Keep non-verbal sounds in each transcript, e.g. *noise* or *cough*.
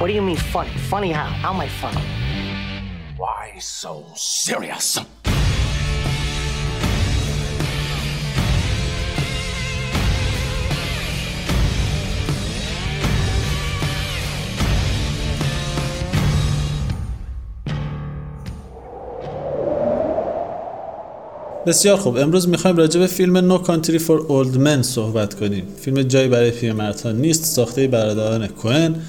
What do you mean funny? Funny how? How am I funny? Why so serious? بسیار خوب امروز می‌خوایم راجع به فیلم No Country for Old Men صحبت کنیم فیلم جایی برای پیرمردها نیست ساخته برادران کوهن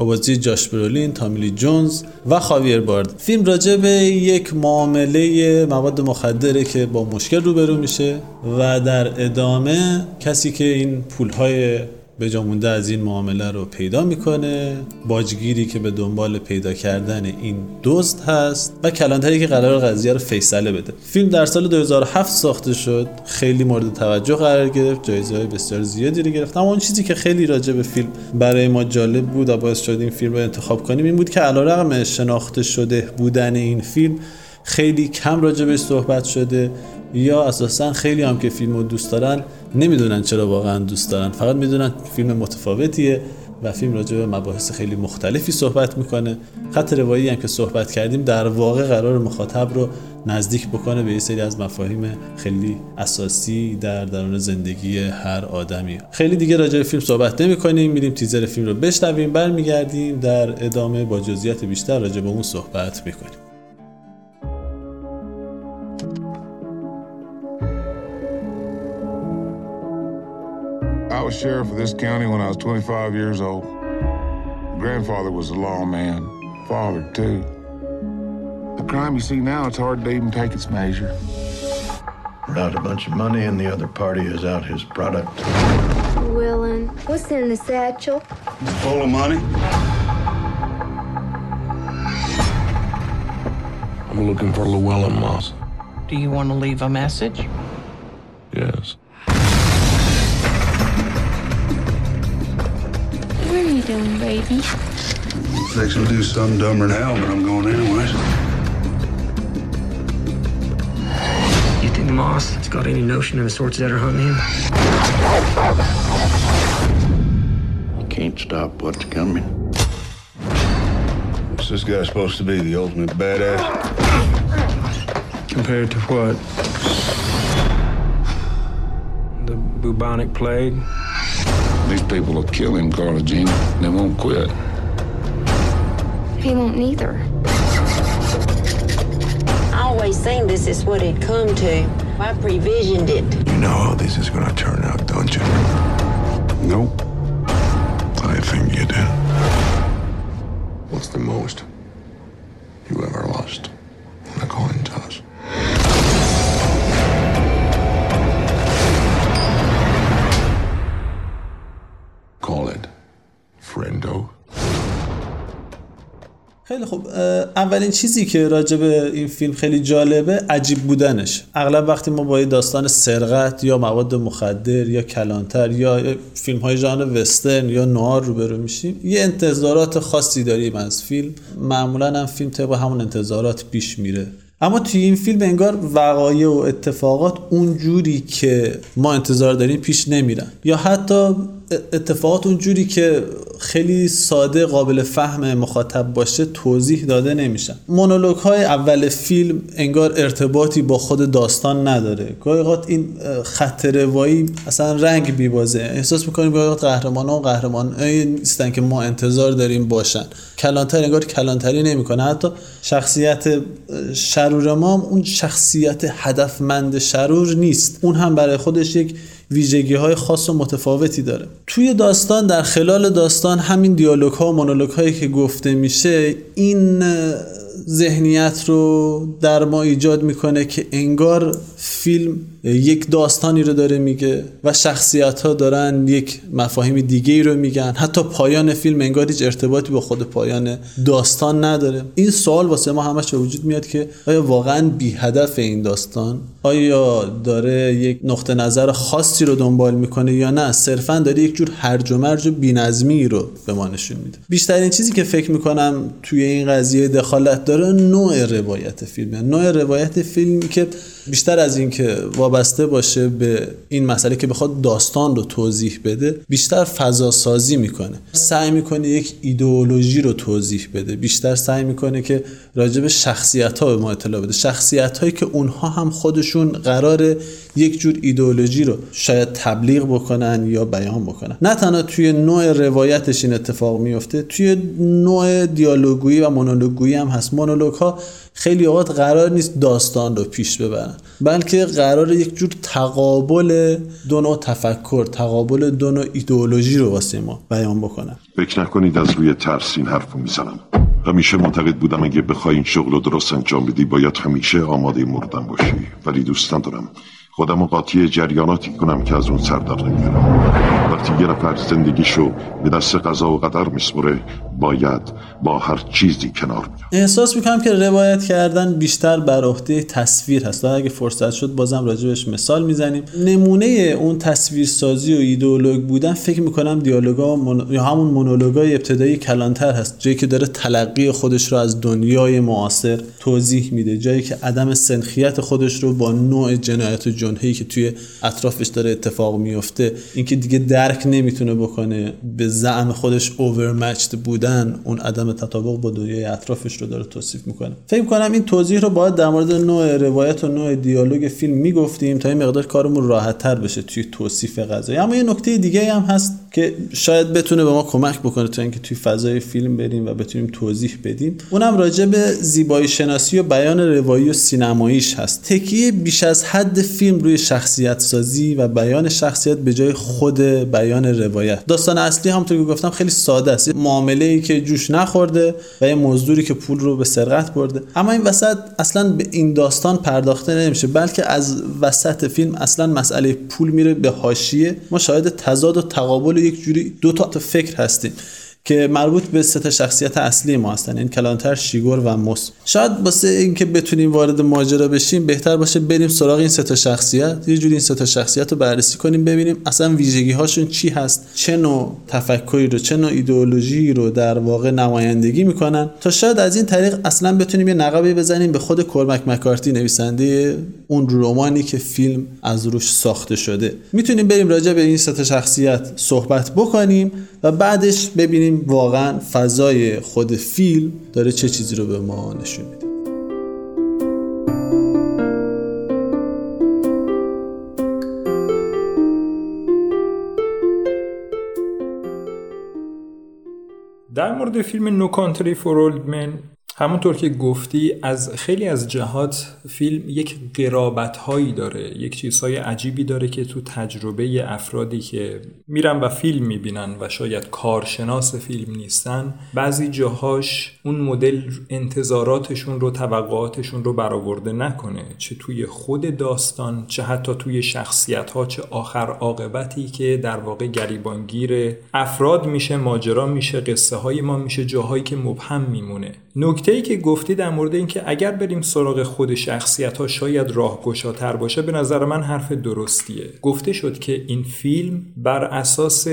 با بازی جاش برولین، تامیلی جونز و خاویر بارد. فیلم راجع به یک معامله مواد مخدره که با مشکل روبرو میشه و در ادامه کسی که این پولهای به مونده از این معامله رو پیدا می‌کنه. باجگیری که به دنبال پیدا کردن این دزد هست و کلانتری که قرار قضیه رو فیصله بده. فیلم در سال 2007 ساخته شد. خیلی مورد توجه قرار گرفت. جایزه های بسیار زیادی رو گرفت. اما اون چیزی که خیلی راجع به فیلم برای ما جالب بود و باعث شد این فیلم رو انتخاب کنیم این بود که علیرغم شناخته شده بودن این فیلم خیلی کم راجع بهش صحبت شده یا اساسا خیلی هم که فیلم رو دوست دارن نمی‌دونن چرا واقعا دوست دارن. فقط می‌دونن فیلم متفاوتیه و فیلم راجع به مباحث خیلی مختلفی صحبت می‌کنه. خط روایی هم که صحبت کردیم در واقع قرار مخاطب رو نزدیک بکنه به یه سری از مفاهیم خیلی اساسی در درون زندگی هر آدمی. خیلی دیگه راجع به فیلم صحبت نمی کنیم میریم تیزر فیلم رو بشنویم برمیگردیم در ادامه با جزئیات بیشتر راجع به اون صحبت می‌کنیم. I was sheriff of this county when I was 25 years old. Grandfather was a lawman, father too. The crime you see now, it's hard to even take its measure. We're out a bunch of money, and the other party is out his product. Willin, what's in the satchel? Full of money? I'm looking for Llewellyn Moss. Do you want to leave a message? Yes. What are you doing, baby? Fixing to do something dumber than hell, but I'm going anyways. You think the Moss has got any notion of the sorts that are hunting him? You can't stop what's coming. What's this guy supposed to be, the ultimate badass? Compared to what? The bubonic plague? These people will kill him, Carla Jean. They won't quit. He won't neither. I always seen this is what it'd come to. I previsioned it. You know how this is gonna turn out, don't you? Nope. I think you do. What's the most خیلی خوب. اولین چیزی که راجع به این فیلم خیلی جالبه عجیب بودنش. اغلب وقتی ما با یه داستان سرقت یا مواد مخدر یا کلانتر یا فیلم های ژانر وسترن یا نوار روبرو میشیم یه انتظارات خاصی داریم از فیلم. معمولا هم فیلم طبق همون انتظارات پیش میره. اما توی این فیلم انگار وقایع و اتفاقات اونجوری که ما انتظار داریم پیش نمیرن. یا حتی اتفاقات اونجوری که خیلی ساده قابل فهم مخاطب باشه توضیح داده نمیشن مونولوگ های اول فیلم انگار ارتباطی با خود داستان نداره. گاهی اوقات این خط روایی اصلا رنگ بیبازه. احساس می‌کنیم گاهی اوقات قهرمان و قهرمان نیستن که ما انتظار داریم باشن. کلانتر انگار کلانتری نمی‌کنه. حتی شخصیت شرور ما اون شخصیت هدفمند شرور نیست. اون هم برای خودش یک ویژگی های خاص و متفاوتی داره. توی داستان در خلال داستان همین دیالوگ ها و مونولوگ هایی که گفته میشه این ذهنیت رو در ما ایجاد می‌کنه که انگار فیلم یک داستانی رو داره میگه و شخصیت ها دارن یک مفاهیم دیگه ای رو میگن. حتی پایان فیلم انگار هیچ ارتباطی با خود پایان داستان نداره. این سوال واسه ما همش به وجود میاد که آیا واقعا بی هدف این داستان؟ آیا داره یک نقطه نظر خاصی رو دنبال می‌کنه یا نه؟ صرفا داره یک جور هرج و مرج و بی‌نظمی رو به ما نشون میده. بیشترین چیزی که فکر می‌کنم توی این قضیه دخالت داره نوع روایت فیلمه نوع روایت فیلمی که بیشتر از اینکه وابسته باشه به این مسئله که بخواد داستان رو توضیح بده بیشتر فضا سازی می‌کنه. سعی می‌کنه یک ایدئولوژی رو توضیح بده. بیشتر سعی می‌کنه که راجع به شخصیت ها به ما اطلاع بده. شخصیت هایی که اونها هم خودشون قرار یک جور ایدئولوژی رو شاید تبلیغ بکنن یا بیان بکنن. نه تنها توی نوع روایتش این اتفاق میفته توی نوع دیالوگویی و مونولوگویی هم هست. مونولوگ ها خیلی اوقات قرار نیست داستان رو پیش ببرن. بلکه قرار یک جور تقابل دو نوع تفکر تقابل دو نوع ایدئولوژی رو واسه ما بیان بکنن. فکر نکنید از روی ترس این حرف می‌زنم. همیشه معتقد بودم اگه بخوای این شغل رو درست انجام بدی باید همیشه آماده مردن باشی. ولی دوست ندارم خودم قاطی جریاناتی کنم که از اون سر در نمیارم. وقتی یه نفر زندگیشو به دست قضا و قدر میسپره باید با هر چیزی کنار بیاد احساس می‌کنم که روایت کردن بیشتر بر عهده تصویر هست. اگه فرصت شد بازم راجبش مثال می‌زنیم. نمونه اون تصویر سازی و ایدئولوگ بودن فکر می‌کنم دیالوگا من... همون مونولوگای ابتدایی کلانتر هست. جایی که داره تلقی خودش رو از دنیای معاصر توضیح میده. جایی که عدم سنخیت خودش رو با نوع جنایت و جنحه‌ای که توی اطرافش داره اتفاق میفته اینکه دیگه درک نمی‌تونه بکنه به زعم خودش اوورمچد بودن اون عدم تطابق با دنیای اطرافش رو داره توصیف می‌کنه. فکر کنم این توضیح رو باید در مورد نوع روایت و نوع دیالوگ فیلم می‌گفتیم تا این مقدار کارمون راحت تر بشه توی توصیف قضایی اما یه نکته دیگه هم هست. که شاید بتونه به ما کمک بکنه تا اینکه توی فضای فیلم بریم و بتونیم توضیح بدیم. اونم راجع به زیبایی شناسی و بیان روایی و سینماییش هست. تکیه بیش از حد فیلم روی شخصیت سازی و بیان شخصیت به جای خود بیان روایت. داستان اصلی همونطور که گفتم خیلی ساده است. معامله ای که جوش نخورده و یه مزدوری که پول رو به سرقت برده. اما این وسط اصلا به این داستان پرداخته نمیشه بلکه از وسط فیلم اصلا مسئله پول میره به حاشیه. ما شاهد تضاد و تقابل یک جوری دو تا فکر هستیم. که مربوط به سه شخصیت اصلی ما هستن. این کلانتر شیگور و موس. شاید واسه اینکه بتونیم وارد ماجرا بشیم بهتر باشه بریم سراغ این سه شخصیت. یه جوری این سه شخصیت رو بررسی کنیم ببینیم اصلا ویژگی هاشون چی هست چه نوع تفکری رو چه نوع ایدئولوژی رو در واقع نمایندگی می‌کنن. تا شاید از این طریق اصلا بتونیم یه نقبی بزنیم به خود کرمک مکارتی نویسنده اون رمانی که فیلم از روش ساخته شده. می‌تونیم بریم راجع به این سه شخصیت صحبت بکنیم و بعدش ببینیم واقعا فضای خود فیلم داره چه چیزی رو به ما نشون میده. در مورد فیلم نو کانتری فور اولد من همونطور که گفتی از خیلی از جهات فیلم یک قرابت هایی داره یک چیزهای عجیبی داره که تو تجربه افرادی که میرن و فیلم می‌بینن و شاید کارشناس فیلم نیستن بعضی جاهاش اون مدل انتظاراتشون رو توقعاتشون رو برآورده نکنه چه توی خود داستان چه حتی توی شخصیت ها چه آخر عاقبتی که در واقع گریبانگیر افراد میشه ماجرا میشه قصه های ما میشه جاهایی که مبهم میمونه. نکته ای که گفتی در مورد اینکه اگر بریم سراغ خود شخصیت ها شاید راهگشاتر باشه به نظر من حرف درستیه. گفته شد که این فیلم بر اساس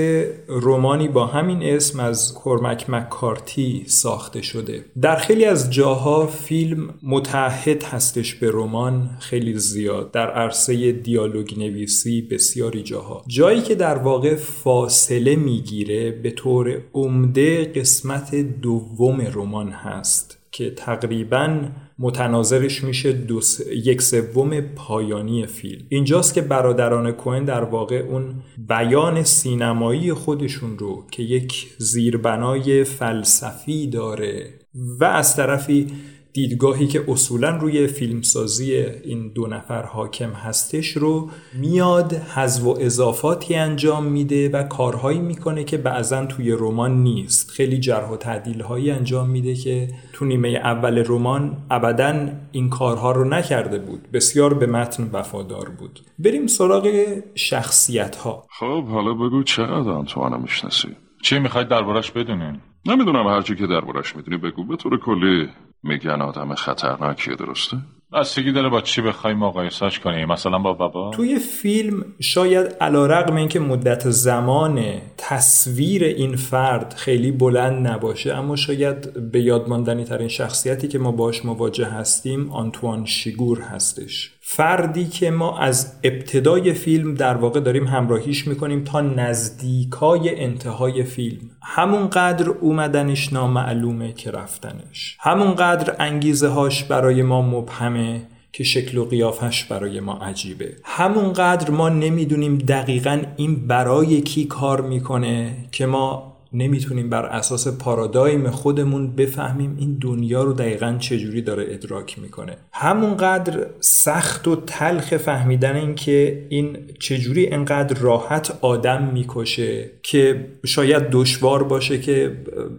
رومانی با همین اسم از کرمک مکارتی ساخته شده. در خیلی از جاها فیلم متحد هستش به رمان خیلی زیاد. در عرصه دیالوگ نویسی بسیاری جاها. جایی که در واقع فاصله می‌گیره به طور عمده قسمت دوم رمان هست. که تقریبا متناظرش میشه دو س... یک سوم پایانی فیلم. اینجاست که برادران کوهن در واقع اون بیان سینمایی خودشون رو که یک زیربنای فلسفی داره و از طرفی دیدگاهی که اصولا روی فیلمسازی این دو نفر حاکم هستش رو میاد حذف و اضافاتی انجام میده و کارهایی می‌کنه که بعضا توی رمان نیست. خیلی جرح و تعدیل هایی انجام میده که تو نیمه اول رمان ابدا این کارها رو نکرده بود. بسیار به متن وفادار بود. بریم سراغ شخصیت ها خب حالا بگو چقدر آنتوانا می‌شناسی؟ چی می‌خواید دربارش بدونین؟ نمی‌دونم هرچی که دربارش می‌دونی بگو. به طور کلی میگن آدم خطرناکیه درسته؟ بستگی داره با چی بخوایم مقایسش کنیم. مثلا با بابا. توی فیلم شاید علا رقم اینکه مدت زمان تصویر این فرد خیلی بلند نباشه اما شاید به یادماندنی ترین شخصیتی که ما باش مواجه هستیم آنتوان شیگور هستش. فردی که ما از ابتدای فیلم در واقع داریم همراهیش می‌کنیم تا نزدیکای انتهای فیلم. همونقدر اومدنش نامعلومه که رفتنش. همونقدر انگیزه هاش برای ما مبهمه که شکل و قیافش برای ما عجیبه. همونقدر ما نمی‌دونیم دقیقا این برای کی کار می‌کنه که ما نمی‌تونیم بر اساس پارادایم خودمون بفهمیم این دنیا رو دقیقا چجوری داره ادراک می‌کنه. همونقدر سخت و تلخ فهمیدن این که این چجوری انقدر راحت آدم می‌کشه که شاید دشوار باشه که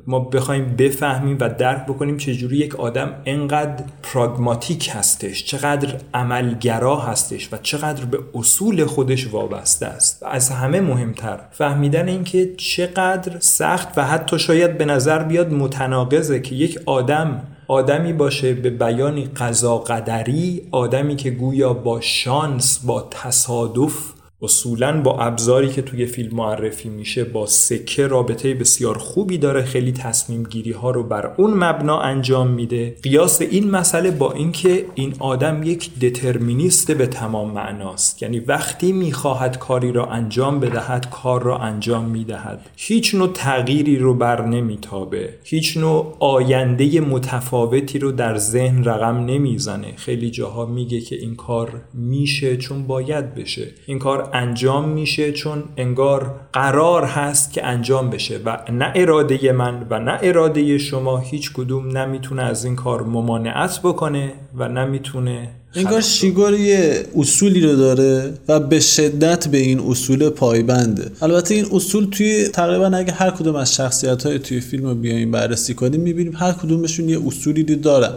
ما بخوایم بفهمیم و درک بکنیم چجوری یک آدم انقدر پراگماتیک هستش چقدر عملگرا هستش و چقدر به اصول خودش وابسته است. و از همه مهمتر فهمیدن اینکه چقدر سخت و حتی شاید به نظر بیاد متناقضه که یک آدم آدمی باشه به بیانی قضا قدری آدمی که گویا با شانس با تصادف اصولا با ابزاری که توی فیلم معرفی میشه با سکه رابطه بسیار خوبی داره. خیلی تصمیم گیری ها رو بر اون مبنا انجام میده. قیاس این مسئله با اینکه این آدم یک دترمینیست به تمام معناست. یعنی وقتی می‌خواهد کاری را انجام بدهد کار را انجام می‌دهد. هیچ نوع تغییری رو بر نمیتابه. هیچ نوع آینده متفاوتی رو در ذهن رقم نمی‌زنه. خیلی جاها میگه که این کار میشه چون باید بشه. این کار انجام میشه چون انگار قرار هست که انجام بشه و نه اراده من و نه اراده شما هیچ کدوم نمی‌تونه از این کار ممانعت بکنه و نمی‌تونه انگار شیگور یه اصولی رو داره و به شدت به این اصول پایبنده البته این اصول توی تقریبا اگه هر کدوم از شخصیت های توی فیلم رو بیایم بررسی کنیم می‌بینیم هر کدومشون یه اصولی رو دارن.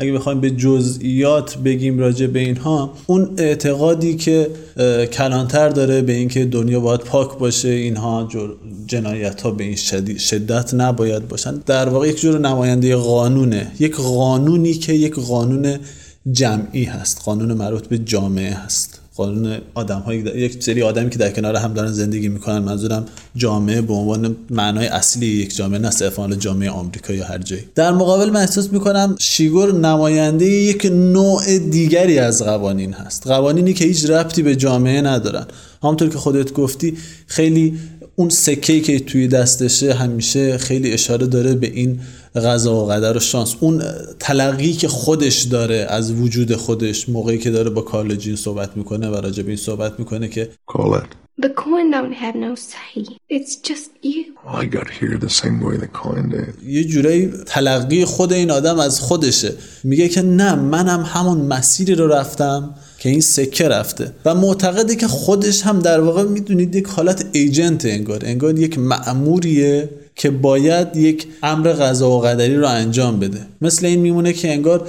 اگه بخوایم به جزئیات بگیم راجع به اینها اون اعتقادی که کلانتر داره به اینکه دنیا باید پاک باشه اینها جنایت ها به این شدت نباید باشن. در واقع یک جور نماینده قانونه. یک قانونی که یک قانون جمعی هست قانون مربوط به جامعه هست. قانون آدم های یک سری آدمی که در کنار هم دارن زندگی می‌کنن منظورم جامعه به عنوان معنای اصلی یک جامعه نه صرفا جامعه آمریکا یا هر جایی. در مقابل من احساس می‌کنم شیگور نماینده یک نوع دیگری از قوانین هست. قوانینی که هیچ ربطی به جامعه ندارن. همونطور که خودت گفتی خیلی اون سکه که توی دستشه همیشه خیلی اشاره داره به این غذا و قدر و شانس اون تلقی که خودش داره از وجود خودش موقعی که داره با کارل جین صحبت می‌کنه و راجع به این صحبت می‌کنه که Call it. The coin don't have no say. It's just you. I got here the same way the coin did. یه جورایی تلقی خود این آدم از خودشه میگه که نه منم همون مسیری رو رفتم که این سکه رفته و معتقده که خودش هم در واقع می‌دونید یک حالت ایجنت انگار انگار یک معموریه که باید یک امر قضا و قدری رو انجام بده. مثل این میمونه که انگار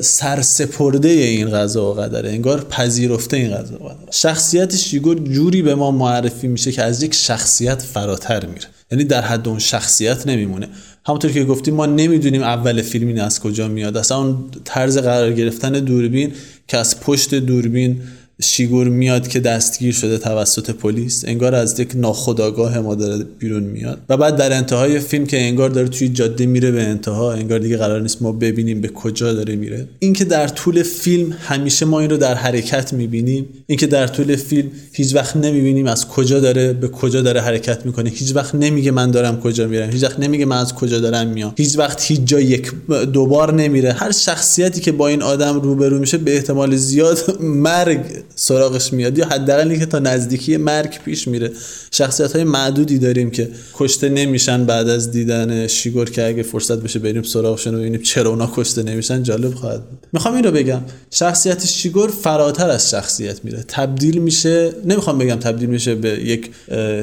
سرسپرده این قضا و قدره انگار پذیرفته این قضا و قدره. شخصیت شیگور جوری به ما معرفی میشه که از یک شخصیت فراتر میره. یعنی در حد اون شخصیت نمیمونه. همونطور که گفتیم ما نمی‌دونیم اول فیلم این از کجا میاد. اصلا اون طرز قرار گرفتن دوربین که از پشت دوربین شیگور میاد که دستگیر شده توسط پلیس انگار از یک ناخودآگاه ما داره بیرون میاد. و بعد در انتهای فیلم که انگار داره توی جاده میره به انتها انگار دیگه قرار نیست ما ببینیم به کجا داره میره. اینکه در طول فیلم همیشه ما این رو در حرکت می‌بینیم اینکه در طول فیلم هیچ وقت نمی‌بینیم از کجا داره به کجا داره حرکت می‌کنه هیچ وقت نمیگه من دارم کجا میرم هیچ وقت نمیگه من از کجا دارم میام هیچ وقت هیچ جا یک دوبار نمیره. هر شخصیتی که با این آدم روبرو میشه به احتمال زیاد مرگ سراغش میاد یا حداقل اینکه تا نزدیکی مرگ پیش میره. شخصیت های معدودی داریم که کشته نمیشن بعد از دیدن شیگور که اگه فرصت بشه بریم سراغشون و ببینیم چرا اونا کشته نمیشن جالب خواهد بود. می‌خوام این رو بگم. شخصیت شیگور فراتر از شخصیت میره. تبدیل میشه نمی‌خوام بگم تبدیل میشه به یک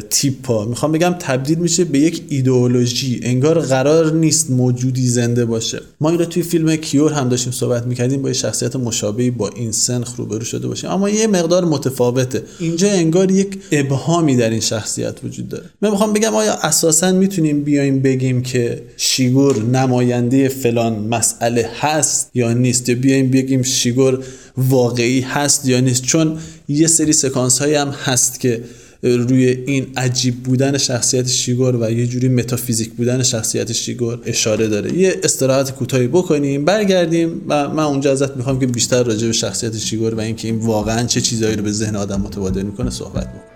تیپا می‌خوام بگم تبدیل میشه به یک ایدئولوژی. انگار قرار نیست موجودی زنده باشه. ما این رو توی فیلم کیور هم داشتیم صحبت می‌کردیم با یه شخصیت مشابهی با این سن روبرو شده باشیم. اما یه مقدار متفاوته. اینجا انگار یک ابهامی در این شخصیت وجود داره. من می‌خوام بگم آیا اساسا می‌تونیم بیایم بگیم که شیگور نماینده فلان مسئله هست یا نیست؟ یا بیایم بگیم شیگور واقعی هست یا نیست؟ چون یه سری سکانس هایی هم هست که روی این عجیب بودن شخصیت شیگور و یه جوری متافیزیک بودن شخصیت شیگور اشاره داره. یه استراحت کوتاهی بکنیم برگردیم و من اونجا ازت می‌خوام که بیشتر راجع به شخصیت شیگور و اینکه این واقعا چه چیزایی رو به ذهن آدم متبادر می‌کنه صحبت بکنیم.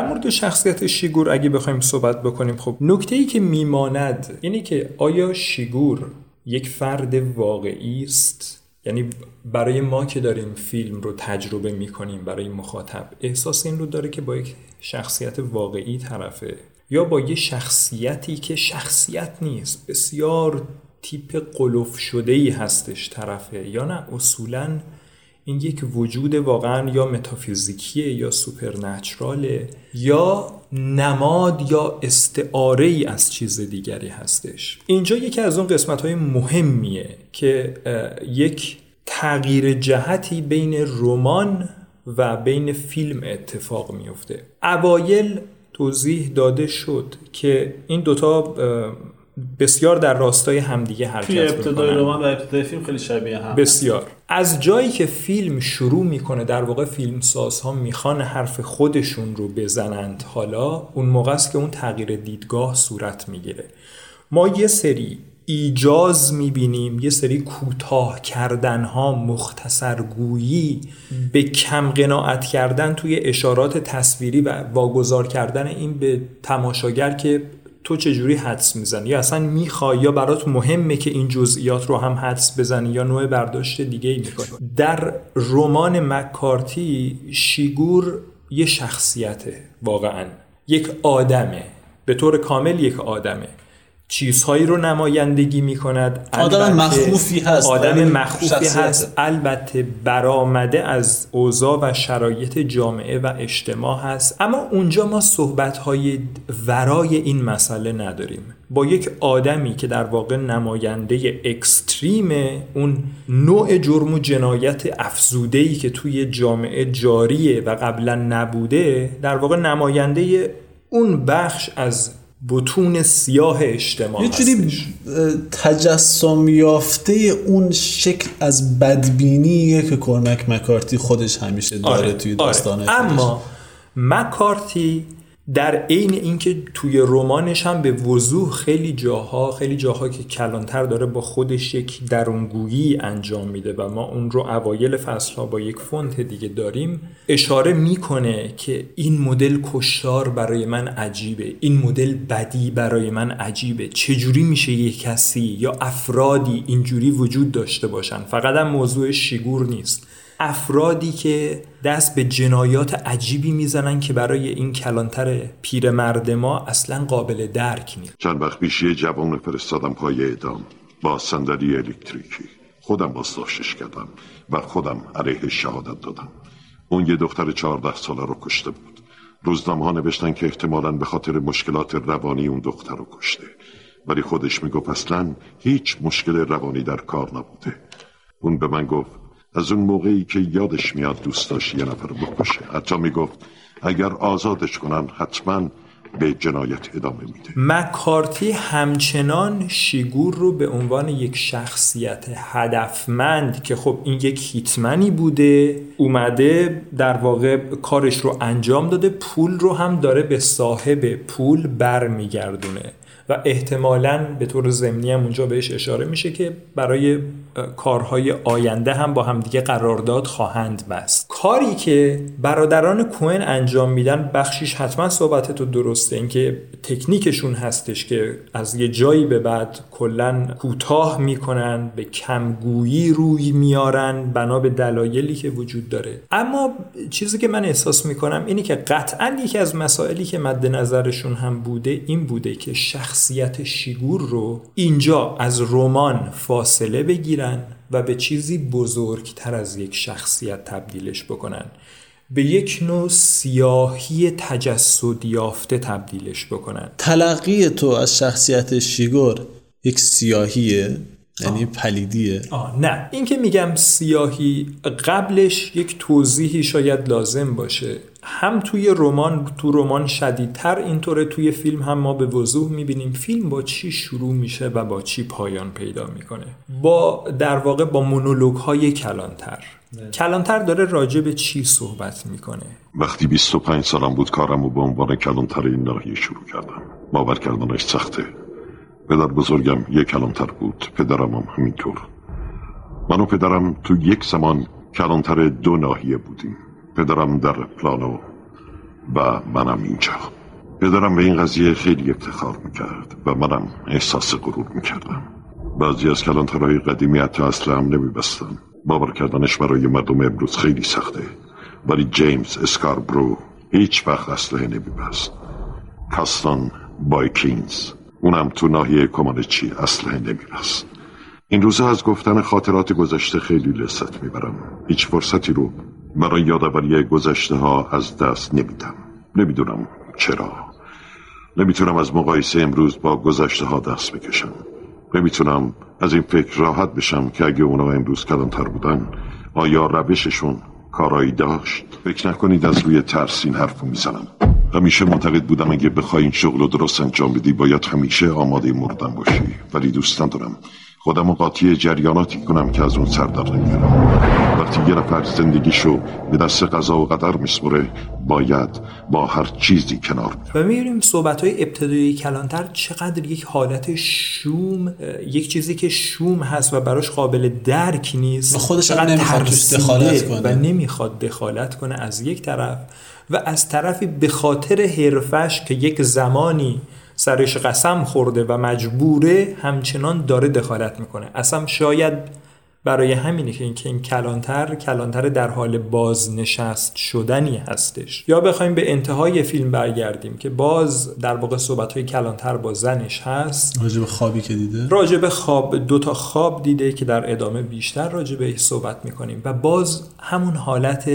در مورد شخصیت شیگور اگه بخوایم صحبت بکنیم خب نکته ای که میماند اینه که آیا شیگور یک فرد واقعی است؟ یعنی برای ما که داریم فیلم رو تجربه می‌کنیم برای مخاطب احساس این رو داره که با یک شخصیت واقعی طرفه یا با یه شخصیتی که شخصیت نیست بسیار تیپ قلوف شده ای هستش طرفه یا نه؟ اصولاً این یک وجود واقعا یا متافیزیکیه یا سوپرنچراله یا نماد یا استعاره ای از چیز دیگری هستش. اینجا یکی از اون قسمت های مهمیه که یک تغییر جهتی بین رمان و بین فیلم اتفاق میفته اوایل توضیح داده شد که این دوتا بسیار در راستای همدیگه حرکت توی ابتدای رمان و ابتدای فیلم خیلی شبیه هم. بسیار. از جایی که فیلم شروع می‌کنه در واقع فیلم سازها می‌خوان حرف خودشون رو بزنند حالا اون موقع است که اون تغییر دیدگاه صورت می‌گیره. ما یه سری ایجاز می‌بینیم یه سری کوتاه کردن ها مختصرگویی به کم قناعت کردن توی اشارات تصویری و واگذار کردن این به تماشاگر که تو چجوری حدس می‌زنی؟ یا اصلا می‌خوای یا برات مهمه که این جزئیات رو هم حدس بزنی یا نوع برداشت دیگه ای می‌کنی؟ در رمان مکارتی شیگور یه شخصیته واقعا. یک آدمه. به طور کامل یک آدمه. چیزهایی رو نمایندگی می کند آدم مخوفی هست. آدم مخوفی هست. البته برآمده از اوضاع و شرایط جامعه و اجتماع هست. اما اونجا ما صحبتهای ورای این مسئله نداریم. با یک آدمی که در واقع نماینده اکستریم اون نوع جرم و جنایت افزودهی که توی جامعه جاریه و قبلا نبوده در واقع نماینده اون بخش از بتون سیاه اجتماع یه جوری تجسم یافته اون شکل از بدبینیه که کرمک مکارتی خودش همیشه داره آره، توی آره. داستانه اما مکارتی در عین اینکه توی رمانش هم به وضوح خیلی جاها خیلی جاها که کلانتر داره با خودش یک درونگویی انجام میده و ما اون رو اوایل فصل ها با یک فونت دیگه داریم. اشاره می‌کنه که این مدل کشتار برای من عجیبه. این مدل بدی برای من عجیبه. چجوری میشه یک کسی یا افرادی اینجوری وجود داشته باشن؟ فقط هم موضوع شیگور نیست. افرادی که دست به جنایات عجیبی می‌زنن که برای این کلانتر پیرمرد ما اصلا قابل درک نیست. چند وقت پیش یه جوان فرستادم پای اعدام با صندلی الکتریکی. خودم بازداشتش کردم و خودم علیه شهادت دادم. اون یه دختر چهارده ساله رو کشته بود. روزنامه ها نوشتن که احتمالا به خاطر مشکلات روانی اون دختر رو کشته. ولی خودش می‌گفت اصلا هیچ مشکل روانی در کار نبوده. اون به من گفت از اون موقعی که یادش میاد دوست داشت یه نفر بکشه. حتی می‌گفت اگر آزادش کنن حتما به جنایت ادامه میده. مکارتی همچنان شیگور رو به عنوان یک شخصیت هدفمند که خب این یک هیتمنی بوده اومده در واقع کارش رو انجام داده پول رو هم داره به صاحب پول برمیگردونه. و احتمالا به طور ضمنی هم اونجا بهش اشاره میشه که برای کارهای آینده هم با همدیگه قرارداد خواهند بست. کاری که برادران کوئن انجام میدن بخشیش حتما صحبت تو درسته. اینکه تکنیکشون هستش که از یه جایی به بعد کلا کوتاه می‌کنن به کمگویی روی میارن بنا به دلایلی که وجود داره. اما چیزی که من احساس می‌کنم اینی که قطعا یکی از مسائلی که مد نظرشون هم بوده این بوده که شخصیت شیگور رو اینجا از رمان فاصله بگیرن و به چیزی بزرگتر از یک شخصیت تبدیلش بکنن. به یک نوع سیاهی تجسد یافته تبدیلش بکنن. تلقی تو از شخصیت شیگور یک سیاهیه؟ یعنی پلیدیه. آه نه. این که میگم سیاهی قبلش یک توضیحی شاید لازم باشه. هم توی رمان تو رمان شدیدتر اینطوره توی فیلم هم ما به وضوح می‌بینیم فیلم با چی شروع میشه و با چی پایان پیدا می‌کنه. با در واقع با مونولوگ های کلانتر کلانتر داره راجع به چی صحبت می‌کنه؟ وقتی 25 سالم بود کارم رو به عنوان کلانتر این ناحیه شروع کردم. باور کردنش سخته. پدر بزرگم یک کلانتر بود. پدرم هم همینطور. من و پدرم تو یک زمان کلانتر دو ناحیه بودیم. پدرم در پلانو و منم اینجا. پدرم به این قضیه خیلی افتخار می‌کرد و منم احساس غرور می‌کردم. بعضی از کلانترهای قدیمی حتی اصلا هم نمیبستن. باور کردنش برای مردم امروز خیلی سخته. ولی جیمز اسکاربرو هیچ وقت اسلحه نمیبست. کاستان بایکینز. اونم تو ناحیه کمانچی اسلحه نمیبست این روزها از گفتن خاطرات گذشته خیلی لذت می‌برم. هیچ فرصتی رو برای یادآوری گذشته ها از دست نمیدم. نمی‌دونم چرا. نمی‌تونم از مقایسه امروز با گذشته ها دست بکشم. نمی‌تونم از این فکر راحت بشم که اگه اونا امروز کلانتر بودن آیا روششون کارایی داشت؟ فکر نکنید از روی ترس این حرف می‌زنم. همیشه معتقد بودم اگه بخوای این شغل رو درست انجام بدی باید همیشه آماده مردن باشی. ولی دوست ندارم خودم قاطی جریاناتی کنم که از اون سر در نمیارم. وقتی یه نفر زندگیشو به دست قضا و قدر میسپره باید با هر چیزی کنار و می‌بینیم صحبت های ابتدایی کلانتر چقدر یک حالت شوم یک چیزی که شوم هست و براش قابل درک نیست خودش هم نمی‌خواد دخالت کنه. و نمی‌خواد دخالت کنه از یک طرف و از طرفی به خاطر حرفش که یک زمانی سرش قسم خورده و مجبوره همچنان داره دخالت می‌کنه. اصلا شاید برای همینه که این که این کلانتر کلانتر در حال بازنشست شدنی هستش. یا بخوایم به انتهای فیلم برگردیم که باز در واقع صحبت های کلانتر با زنش هست. راجب خوابی که دیده؟ راجب خواب دو تا خواب دیده که در ادامه بیشتر راجب صحبت می‌کنیم و باز همون حالت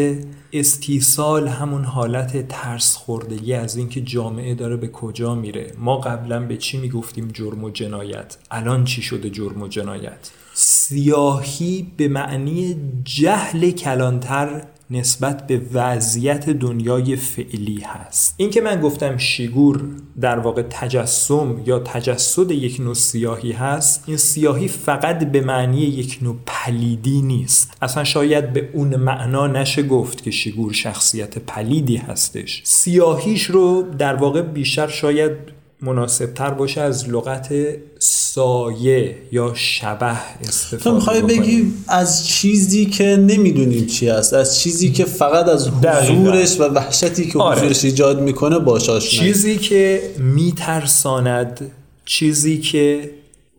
استیصال همون حالت ترس خوردگی از اینکه جامعه داره به کجا میره. ما قبلا به چی می‌گفتیم جرم و جنایت؟ الان چی شده جرم و جنایت؟ سیاهی به معنی جهل کلانتر نسبت به وضعیت دنیای فعلی هست. این که من گفتم شیگور در واقع تجسم یا تجسد یک نوع سیاهی هست این سیاهی فقط به معنی یک نوع پلیدی نیست. اصلا شاید به اون معنا نشه گفت که شیگور شخصیت پلیدی هستش. سیاهیش رو در واقع بیشتر شاید مناسب تر باشه از لغت سایه یا شبه استفاده تو می‌خوای بگی از چیزی که نمی‌دونیم چی است از چیزی که فقط از حضورش و وحشتی که آره. حضورش ایجاد می‌کنه باش چیزی که میترساند چیزی که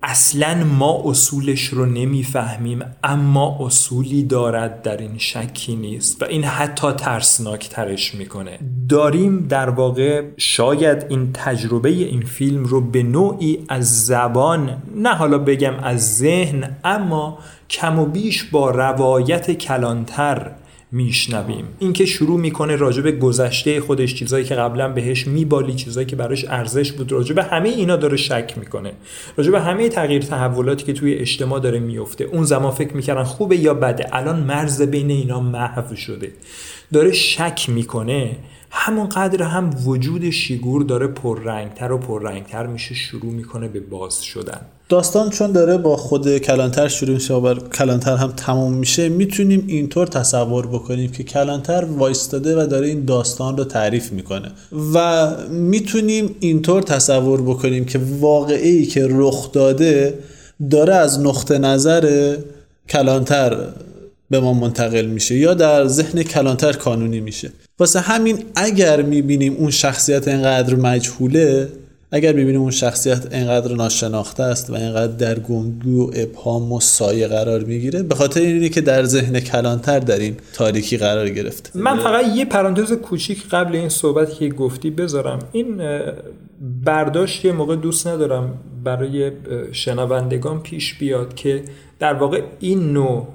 اصلا ما اصولش رو نمی‌فهمیم اما اصولی دارد در این شکی نیست و این حتی ترسناک ترش می‌کنه. داریم در واقع شاید این تجربه این فیلم رو به نوعی از زبان نه حالا بگم از ذهن اما کم و بیش با روایت کلانتر میشنویم. اینکه شروع می‌کنه راجع به گذشته خودش چیزایی که قبلا بهش میبالی چیزایی که براش ارزش بود راجع به همه اینا داره شک می‌کنه. راجع به همه تغییر تحولاتی که توی اجتماع داره میفته اون زمان فکر می‌کردن خوبه یا بده. الان مرز بین اینا محو شده. داره شک می‌کنه همون قدر هم وجود شیگور داره پررنگتر و پررنگتر میشه شروع می‌کنه به باز شدن. داستان چون داره با خود کلانتر شروع میشه و کلانتر هم تموم میشه می‌تونیم اینطور تصور بکنیم که کلانتر وایستاده و داره این داستان رو تعریف می‌کنه. و می‌تونیم اینطور تصور بکنیم که واقعی که رخ داده داره از نقطه نظر کلانتر به ما منتقل میشه یا در ذهن کلانتر کانونی میشه. واسه همین اگر می‌بینیم اون شخصیت اینقدر مجهوله اگر ببینیم اون شخصیت اینقدر ناشناخته است و اینقدر در گمگو و ابهام و سایه قرار می‌گیره به خاطر اینه که در ذهن کلانتر در این تاریکی قرار گرفته. من فقط یه پرانتز کوچیک قبل این صحبت که گفتی بذارم. این برداشت یه موقع دوست ندارم برای شنوندگان پیش بیاد که در واقع این نوع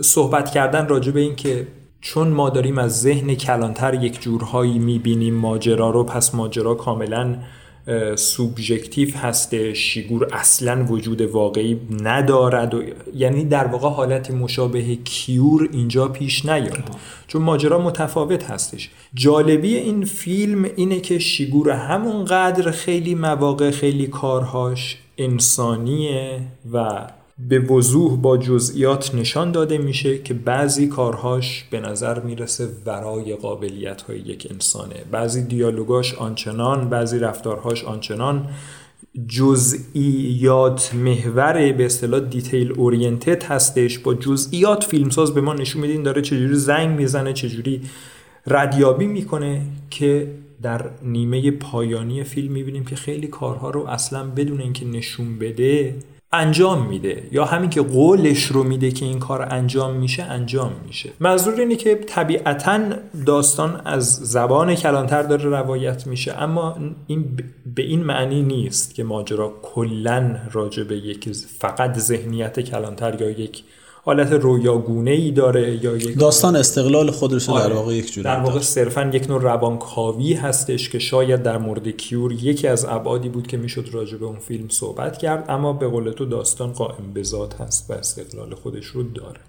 صحبت کردن راجع به این که چون ما داریم از ذهن کلانتر یک جورهایی می‌بینیم ماجرا رو پس ماجرا کاملا سوبژکتیو هسته شیگور اصلا وجود واقعی ندارد و یعنی در واقع حالت مشابه کیور اینجا پیش نیاد. چون ماجرا متفاوت هستش. جالبی این فیلم اینه که شیگور همونقدر خیلی مواقع خیلی کارهاش انسانیه و به وضوح با جزئیات نشان داده میشه که بعضی کارهاش به نظر می‌رسه ورای قابلیت های یک انسانه. بعضی دیالوگاش آنچنان بعضی رفتارهاش آنچنان. جزئیات محور به اصطلاح دیتیل اورینتد هستش. با جزئیات فیلمساز به ما نشون میدین داره چجوری زنگ می‌زنه چجوری ردیابی می‌کنه که در نیمه پایانی فیلم می‌بینیم که خیلی کارها رو اصلا بدون اینکه نشون بده انجام میده یا همین که قولش رو میده که این کار انجام میشه انجام میشه. منظور اینه که طبیعتا داستان از زبان کلانتر داره روایت میشه اما این به این معنی نیست که ماجرا کلا راجع به یک فقط ذهنیت کلانتر یا یک حالت رویاگونه ای داره یا یک داستان استقلال خودش در واقع یک جوری در واقع صرفا یک نوع روانکاوی هستش که شاید در مورد کیور یکی از ابعادی بود که می‌شد راجع به اون فیلم صحبت کرد اما به قول تو داستان قائم به ذات هست و استقلال خودش رو داره.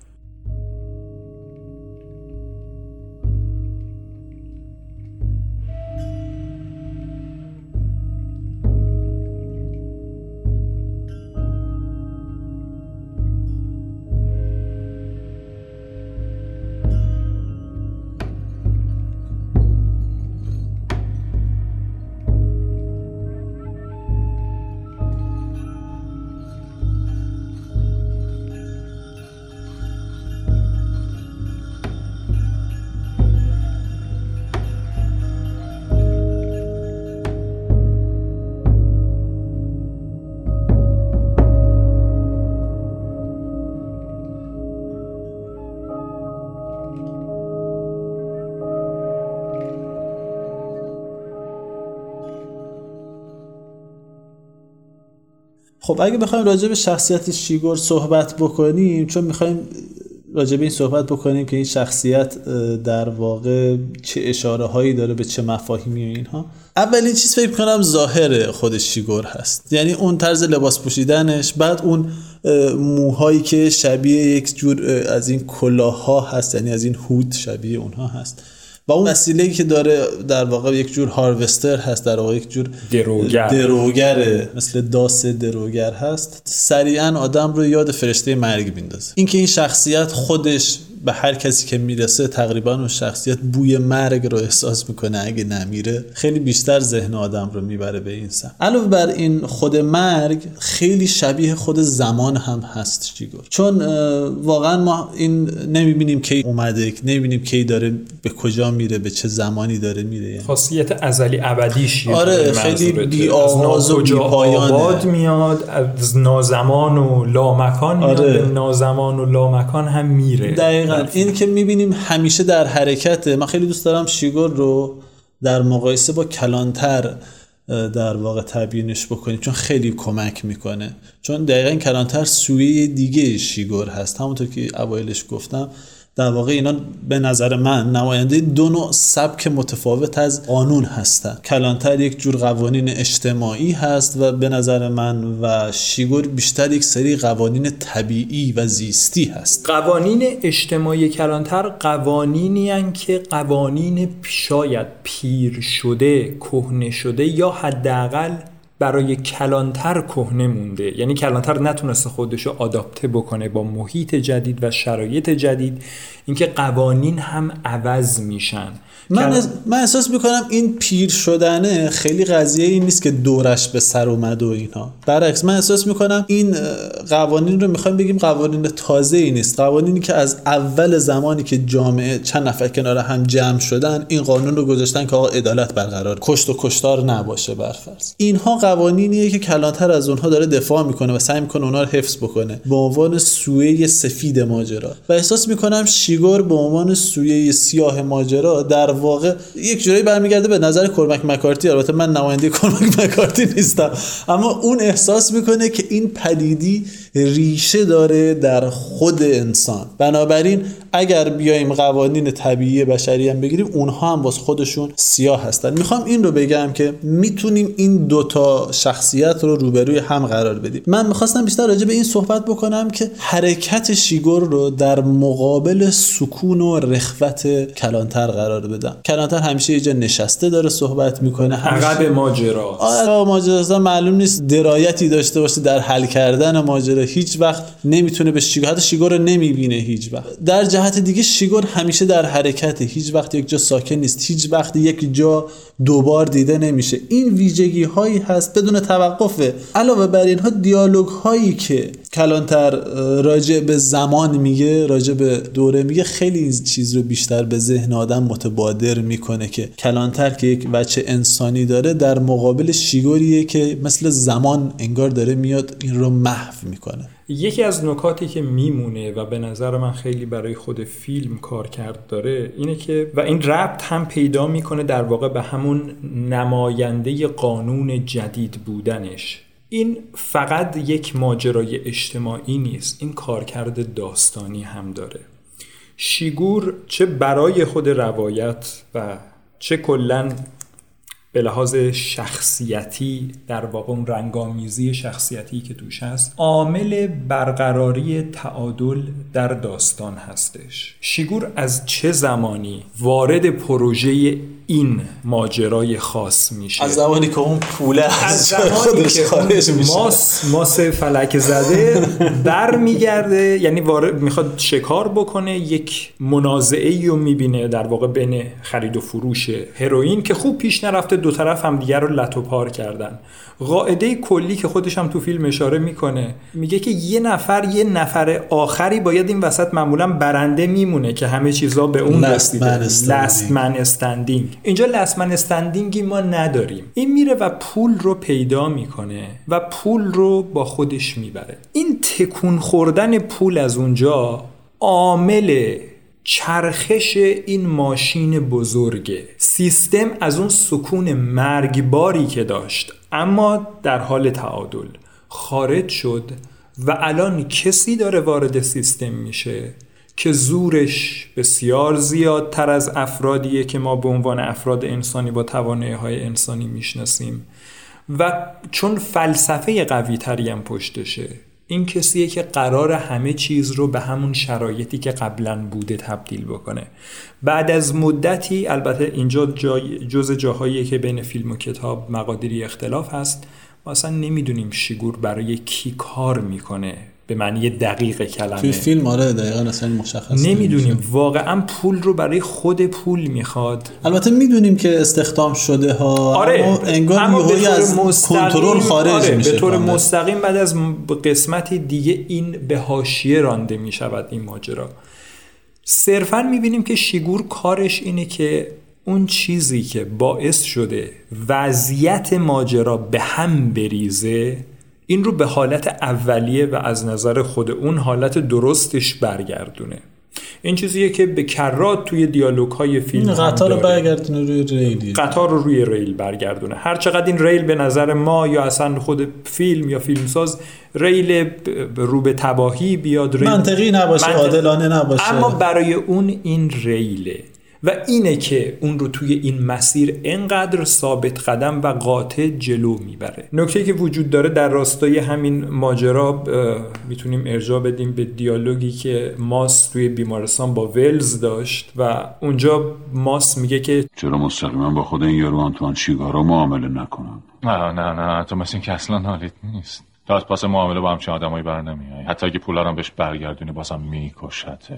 خب اگه بخوایم راجع به شخصیت شیگور صحبت بکنیم چون می‌خوایم راجع به این صحبت بکنیم که این شخصیت در واقع چه اشاره هایی داره به چه مفاهیمی و اینها. اولین چیز فکر کنم ظاهر خود شیگور هست. یعنی اون طرز لباس پوشیدنش بعد اون موهایی که شبیه یک جور از این کلاه ها هست یعنی از این هود شبیه اونها هست. و اون وسیله که داره در واقع یک جور هاروستر هست در واقع یک جور دروگر. دروگره مثل داس دروگر هست. سریعا آدم رو یاد فرشته مرگ میندازه. اینکه این شخصیت خودش به هر کسی که می‌رسه تقریبا اون شخصیت بوی مرگ رو احساس می‌کنه اگه نمیره خیلی بیشتر ذهن آدم رو می‌بره به این سمت. علاوه بر این خود مرگ خیلی شبیه خود زمان هم هست چیگور چون واقعا ما این نمی‌بینیم کی اومده نمی‌بینیم کی داره به کجا میره به چه زمانی داره میره. یعنی. خاصیت ازلی ابدیش آره خیلی بی آغاز و بی پایانه. میاد از نازمان و لامکان میاد آره. نازمان و لامکان هم میره. دقیقا. این که می‌بینیم همیشه در حرکته من خیلی دوست دارم شیگور رو در مقایسه با کلانتر در واقع تبیینش بکنیم چون خیلی کمک می‌کنه. چون دقیقا کلانتر سویه دیگه شیگور هست. همونطور که اوایلش گفتم در واقع اینا به نظر من نماینده دو نوع سبک متفاوت از قانون هستند کلانتر یک جور قوانین اجتماعی هست و به نظر من و شیگور بیشتر یک سری قوانین طبیعی و زیستی هست. قوانین اجتماعی کلانتر قوانینی که قوانین شاید پیر شده کهنه شده یا حداقل برای کلانتر کهنه مونده. یعنی کلانتر نتونسته خودشو آداپته بکنه با محیط جدید و شرایط جدید. اینکه قوانین هم عوض میشن. من, من احساس می‌کنم این پیر شدنه خیلی قضیه این نیست که دورش به سر اومد و اینها برعکس من احساس می‌کنم این قوانین رو می‌خوایم بگیم قوانین تازه ای نیست. قوانینی که از اول زمانی که جامعه چند نفر کنار هم جمع شدن این قانون رو گذاشتن که آقا عدالت برقرار کشت و کشتار نباشه برفرض اینها قوانینیه که کلانتر از اونها داره دفاع می‌کنه و سعی می‌کنه اونها رو حفظ بکنه. به عنوان سویه سفید ماجرا. و احساس می‌کنم شیگور به عنوان سویه سیاه ماجرا در واقع یک جورایی برمیگرده به نظر کرمک مکارتی. البته من نماینده کرمک مکارتی نیستم. اما اون احساس می‌کنه که این پدیدی ریشه داره در خود انسان. بنابراین اگر بیایم قوانین طبیعی بشری هم بگیریم اونها هم باز خودشون سیاه هستن. می‌خوام این رو بگم که می‌تونیم این دوتا شخصیت رو روبروی هم قرار بدیم. من می‌خواستم بیشتر راجع به این صحبت بکنم که حرکت شیگور رو در مقابل سکون و رخوت کلانتر قرار بدم. کلانتر همیشه یه جا نشسته داره صحبت می‌کنه عقب ماجرا آره ماجرا معلوم نیست درایتی داشته باشه در حل کردن ماجرا. هیچ وقت نمی‌تونه به شیگور حتی شیگور رو نمی‌بینه هیچ وقت. در جهت دیگه شیگور همیشه در حرکته. هیچ وقت یک جا ساکن نیست. هیچ وقت یک جا دوبار دیده نمیشه. این ویژگی هایی هست بدون توقفه. علاوه بر اینها دیالوگ هایی که کلانتر راجع به زمان میگه راجع به دوره میگه خیلی چیز رو بیشتر به ذهن آدم متبادر می‌کنه که کلانتر که یک بچه انسانی داره در مقابل شیگوریه که مثل زمان انگار داره میاد این رو محو می‌کنه. یکی از نکاتی که میمونه و به نظر من خیلی برای خود فیلم کار کرد داره اینه که و این ربط هم پیدا می‌کنه در واقع به همون نماینده قانون جدید بودنش. این فقط یک ماجرای اجتماعی نیست این کارکرد داستانی هم داره. شیگور چه برای خود روایت و چه کلا به لحاظ شخصیتی در واقع اون رنگامیزی شخصیتی که توش هست عامل برقراری تعادل در داستان هستش. شیگور از چه زمانی وارد پروژه این ماجرای خاص میشه. از زمانی که اون پوله از زمانی که خارج میشه. ماس ماس فلک زده بر میگرده یعنی وارد می‌خواد شکار بکنه یک منازعه رو می‌بینه در واقع بین خرید و فروش هروئین که خوب پیش نرفته دو طرف هم دیگر رو لط و پار کردن. قاعده کلی که خودش هم تو فیلم اشاره می‌کنه میگه که یه نفر یه نفر آخری باید این وسط معمولا برنده میمونه که همه چیزا به اون رسیده. لست من استندینگ اینجا لست من استندینگی ما نداریم. این میره و پول رو پیدا می‌کنه و پول رو با خودش می‌بره. این تکون خوردن پول از اونجا عامل چرخش این ماشین بزرگه. سیستم از اون سکون مرگباری که داشت اما در حال تعادل خارج شد و الان کسی داره وارد سیستم میشه که زورش بسیار زیادتر از افرادیه که ما به عنوان افراد انسانی با توانایی های انسانی می‌شناسیم. و چون فلسفه قوی تری هم پشتشه این کسیه که قرار همه چیز رو به همون شرایطی که قبلا بوده تبدیل بکنه. بعد از مدتی البته اینجا جای جز جاهایی که بین فیلم و کتاب مقادیری اختلاف هست ما اصلا نمی‌دونیم شیگور برای کی کار می‌کنه. به معنی دقیق کلمه. توی فیلم آره دقیقا اصلا مشخص نمی‌دونیم. واقعا پول رو برای خود پول می‌خواد. البته می‌دونیم که استخدام شده ها آره. اما انگار اما به طور از کنترل خارج آره میشه به طور. مستقیم بعد از قسمتی دیگه این به حاشیه رانده می‌شود این ماجرا. صرفا می‌بینیم که شیگور کارش اینه که اون چیزی که باعث شده وضعیت ماجرا به هم بریزه این رو به حالت اولیه و از نظر خود اون حالت درستش برگردونه. این چیزیه که به کرات توی دیالوگ های فیلم قطار رو. برگردونه روی ریلی قطار رو روی ریل برگردونه. هر چقدر این ریل به نظر ما یا اصلا خود فیلم یا فیلمساز ریل رو به تباهی بیاد ریل منطقی نباشه منطق- عادلانه نباشه. اما برای اون این ریله. و اینه که اون رو توی این مسیر انقدر ثابت قدم و قاطع جلو می‌بره. نکته که وجود داره در راستای همین ماجرا می‌تونیم ارجاع بدیم به دیالوگی که ماس توی بیمارستان با ولز داشت و اونجا ماس میگه که چرا مستقیما با خود این یارو آنتوان شیگارا معامله نکنم؟ نه نه نه تو مثل این که اصلا حالیت نیست. تو از پاس معامله با همچین آدمایی بر نمیای حتی اگه پولا رو بهش برگردونی بازم میکشتت.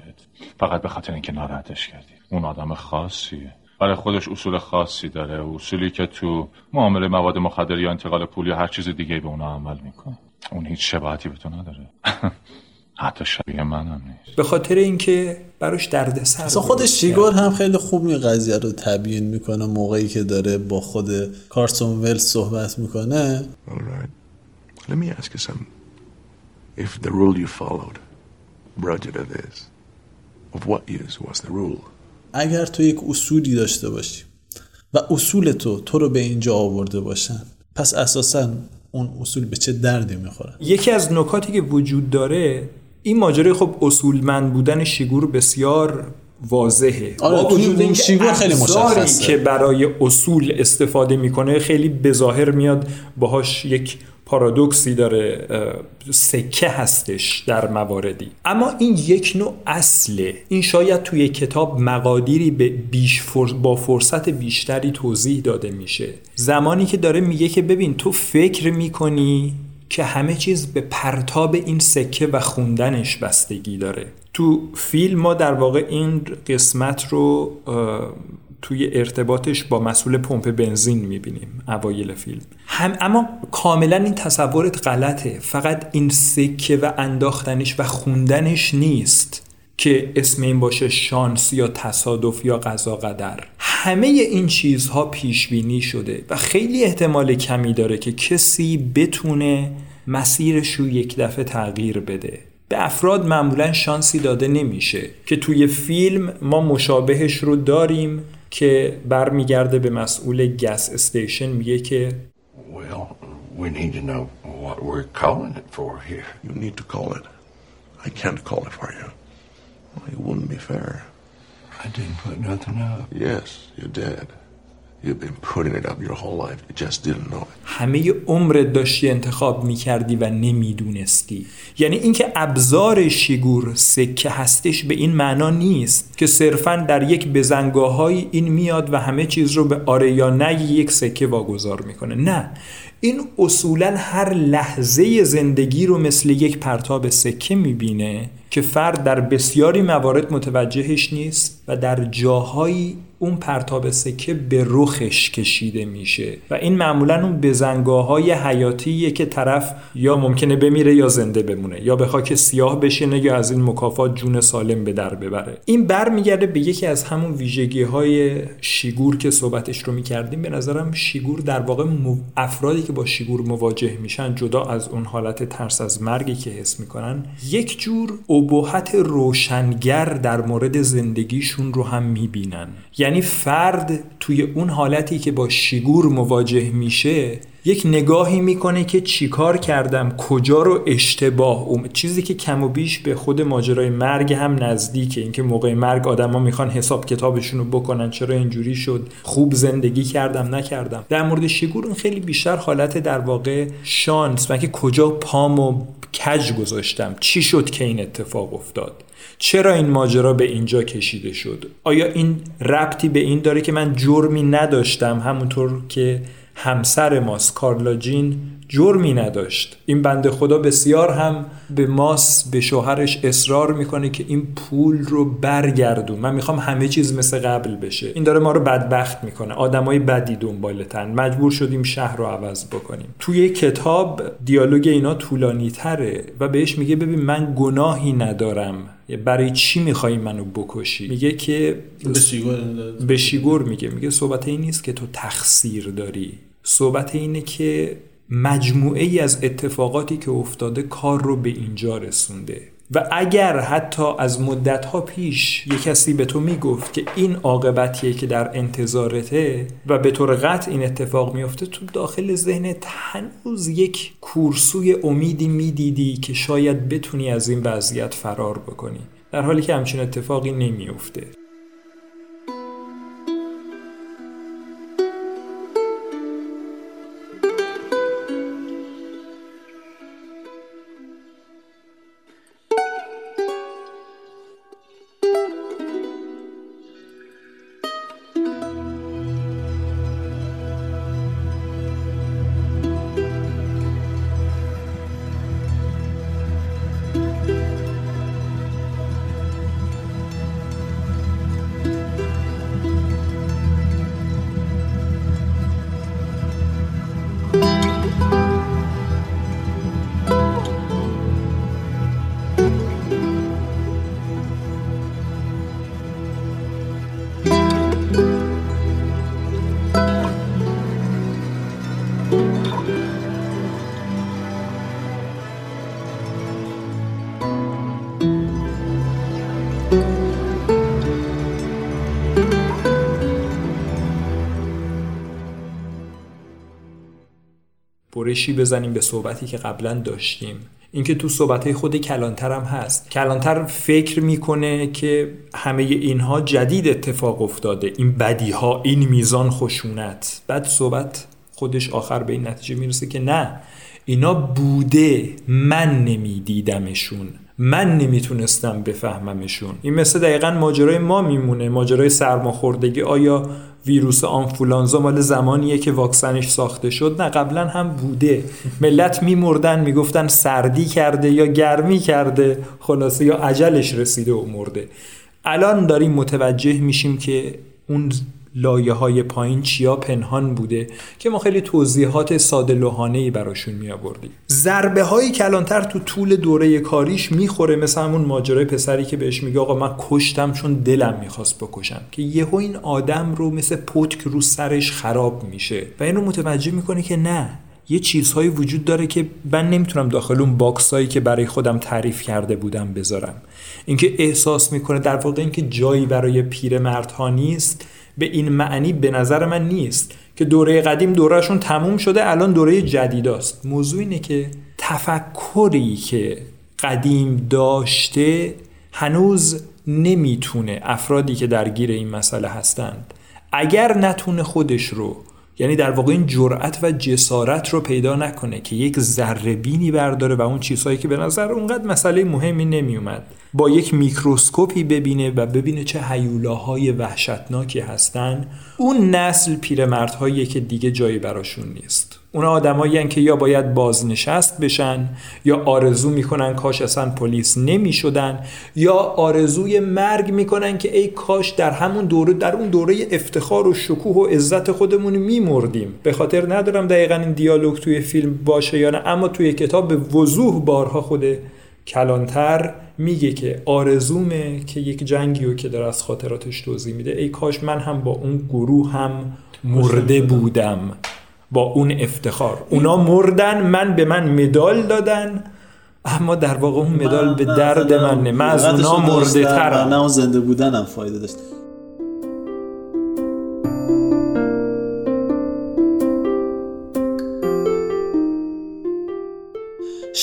فقط به خاطر اینکه ناراحتش کردی. اون آدم خاصیه برای خودش اصول خاصی داره. اصولی که تو معامله مواد مخدر یا انتقال پول یا هر چیز دیگه به اون عمل می‌کنه. اون هیچ شباهتی به تو نداره. *laughs* حتی شبیه منم نیست. به خاطر اینکه براش دردسر اصلا خود درست شیگور هم خیلی خوب این قضیه رو تبیین می‌کنه. موقعی که داره با خود کارسون ولز صحبت می‌کنه. All right. Let me ask you something. If the rule you followed brought you to this, of what use was the rule? اگر تو یک اصولی داشته باشی و اصول تو تو رو به اینجا آورده باشن پس اساسا اون اصول به چه دردی می‌خورن یکی از نکاتی که وجود داره این ماجرای خب اصولمند بودن شیگور بسیار واضحه. آره، با وجود اینکه شیگور خیلی مشخصه. که برای اصول استفاده می‌کنه خیلی بظاهر میاد باهاش یک پارادوکسی داره سکه هستش در مواردی. اما این یک نوع اصله. این شاید توی کتاب مقادیری به بیش فر... با فرصت بیشتری توضیح داده میشه. زمانی که داره میگه که ببین تو فکر می‌کنی که همه چیز به پرتاب این سکه و خوندنش بستگی داره. تو فیلم ما در واقع این قسمت رو توی ارتباطش با مسئول پمپ بنزین می‌بینیم اوایل فیلم. هم اما کاملا این تصورت غلطه. فقط این سکه و انداختنش و خوندنش نیست که اسم این باشه شانس یا تصادف یا قضا قدر. همه این چیزها پیش بینی شده و خیلی احتمال کمی داره که کسی بتونه مسیرش رو یک دفعه تغییر بده. به افراد معمولا شانسی داده نمیشه که توی فیلم ما مشابهش رو داریم که برمیگرده به مسئول گس استیشن میگه که Well, we need to know what we're calling it for here. You need to call it. I can't call it for you. It wouldn't be fair. I didn't put nothing up. Yes, you did. همه عمرت داشتی انتخاب می‌کردی و نمی‌دونستی. یعنی اینکه ابزار شیگور سکه هستش به این معنا نیست که صرفا در یک بزنگاهایی این میاد و همه چیز رو به آره یا نه یک سکه واگذار می‌کنه. نه. این اصولا هر لحظه زندگی رو مثل یک پرتاب سکه می‌بینه که فرد در بسیاری موارد متوجهش نیست و در جاهایی اون پرتاب سکه به رخش کشیده میشه و این معمولا اون بزنگاه های حیاتیه که طرف یا ممکنه بمیره یا زنده بمونه یا به خاک سیاه بشینه یا از این مکافات جون سالم به در ببره. این برمیگرده به یکی از همون ویژگی های شیگور که صحبتش رو می‌کردیم. به نظرم شیگور در واقع افرادی که با شیگور مواجه میشن جدا از اون حالت ترس از مرگی که حس می‌کنن یک جور ابهت روشنگر در مورد زندگیشون رو هم می‌بینن. یعنی فرد توی اون حالتی که با شیگور مواجه میشه یک نگاهی می‌کنه که چیکار کردم کجا رو اشتباه اوم چیزی که کم و بیش به خود ماجرای مرگ هم نزدیکه. اینکه موقع مرگ آدما می‌خوان حساب کتابشون رو بکنن چرا اینجوری شد خوب زندگی کردم نکردم. در مورد شیگور اون خیلی بیشتر حالت در واقع شانس. و که کجا پامو کج گذاشتم چی شد که این اتفاق افتاد؟ چرا این ماجرا به اینجا کشیده شد؟ آیا این ربطی به این داره که من جرمی نداشتم؟ همونطور که همسر ماست کارلا جین جرمی نداشت. این بنده خدا بسیار هم به ماس به شوهرش اصرار می‌کنه که این پول رو برگردون. من می‌خوام همه چیز مثل قبل بشه. این داره ما رو بدبخت می‌کنه. آدمای بدی دنبالتن مجبور شدیم شهر رو عوض بکنیم. توی کتاب دیالوگ اینا طولانی تره و بهش میگه ببین من گناهی ندارم. برای چی می‌خوای منو بکشی؟ میگه که به شیگور میگه. میگه صحبت این نیست که تو تقصیر داری. صحبت اینه که مجموعه ای از اتفاقاتی که افتاده کار رو به اینجا رسونده. و اگر حتی از مدتها پیش یه کسی به تو می‌گفت که این عاقبتیه که در انتظارته و به طور قطع این اتفاق میفته تو داخل ذهنت هنوز یک کورسوی امیدی می‌دیدی که شاید بتونی از این وضعیت فرار بکنی. در حالی که همچین اتفاقی نمیفته برشی بزنیم به صحبتی که قبلا داشتیم. اینکه تو صحبت خود کلانتر هم هست. کلانتر فکر می‌کنه که همه اینها جدید اتفاق افتاده. این بدی ها این میزان خشونت. بعد صحبت خودش آخر به این نتیجه می‌رسه که نه اینا بوده. من نمیدیدمشون. من نمی‌تونستم بفهممشون. این مثل دقیقا ماجرای ما میمونه. ماجرای سرماخوردگی. آیا ویروس آنفولانزا مال زمانیه که واکسنش ساخته شد. نه قبلا هم بوده. ملت میمردن می‌گفتن سردی کرده یا گرمی کرده خلاصه یا عجلش رسیده و مرده. الان داریم متوجه میشیم که اون لایه های پایین چیا پنهان بوده که ما خیلی توضیحات ساده لوحانه ای براشون می آوردیم ضربه هایی کلانتر تو طول دوره کاریش می‌خوره مثل همون ماجرای پسری که بهش میگه آقا من کشتم چون دلم می‌خواست بکشم که یهو این آدم رو مثل پتک رو سرش خراب میشه و اینو متوجه می‌کنه که نه یه چیزهایی وجود داره که من نمی‌تونم داخل اون باکس هایی که برای خودم تعریف کرده بودم بذارم. اینکه احساس می‌کنه در واقع اینکه جایی برای پیرمردها نیست به این معنی به نظر من نیست که دوره قدیم دورهشون تموم شده الان دوره جدیداست. موضوع اینه که تفکری که قدیم داشته هنوز نمی‌تونه افرادی که درگیر این مسئله هستند اگر نتونه خودش رو یعنی در واقع این جرأت و جسارت رو پیدا نکنه که یک ذره بینی برداره و اون چیزهایی که به نظر اونقدر مسئله مهمی نمیومد. با یک میکروسکوپی ببینه و ببینه چه هیولاهای وحشتناکی هستن. اون نسل پیرمردهایی که دیگه جایی براشون نیست. اون آدمایی که یا باید بازنشست بشن یا آرزو می‌کنن کاش اصلا پلیس نمی‌شدن یا آرزوی مرگ می‌کنن که ای کاش در همون دوره در اون دوره افتخار و شکوه و عزت خودمون میمردیم. به خاطر ندارم دقیقا این دیالوگ توی فیلم باشه یا نه اما توی کتاب به وضوح بارها خود کلانتر میگه که آرزومه که یک جنگی رو که داره از خاطراتش توضیح میده ای کاش من هم با اون گروه هم مرده بودم. با اون افتخار. اونا مردن من به من مدال دادن اما در واقع اون مدال به درد من نه. من از اونا مرده ترم نه اون زنده بودنم فایده داشت.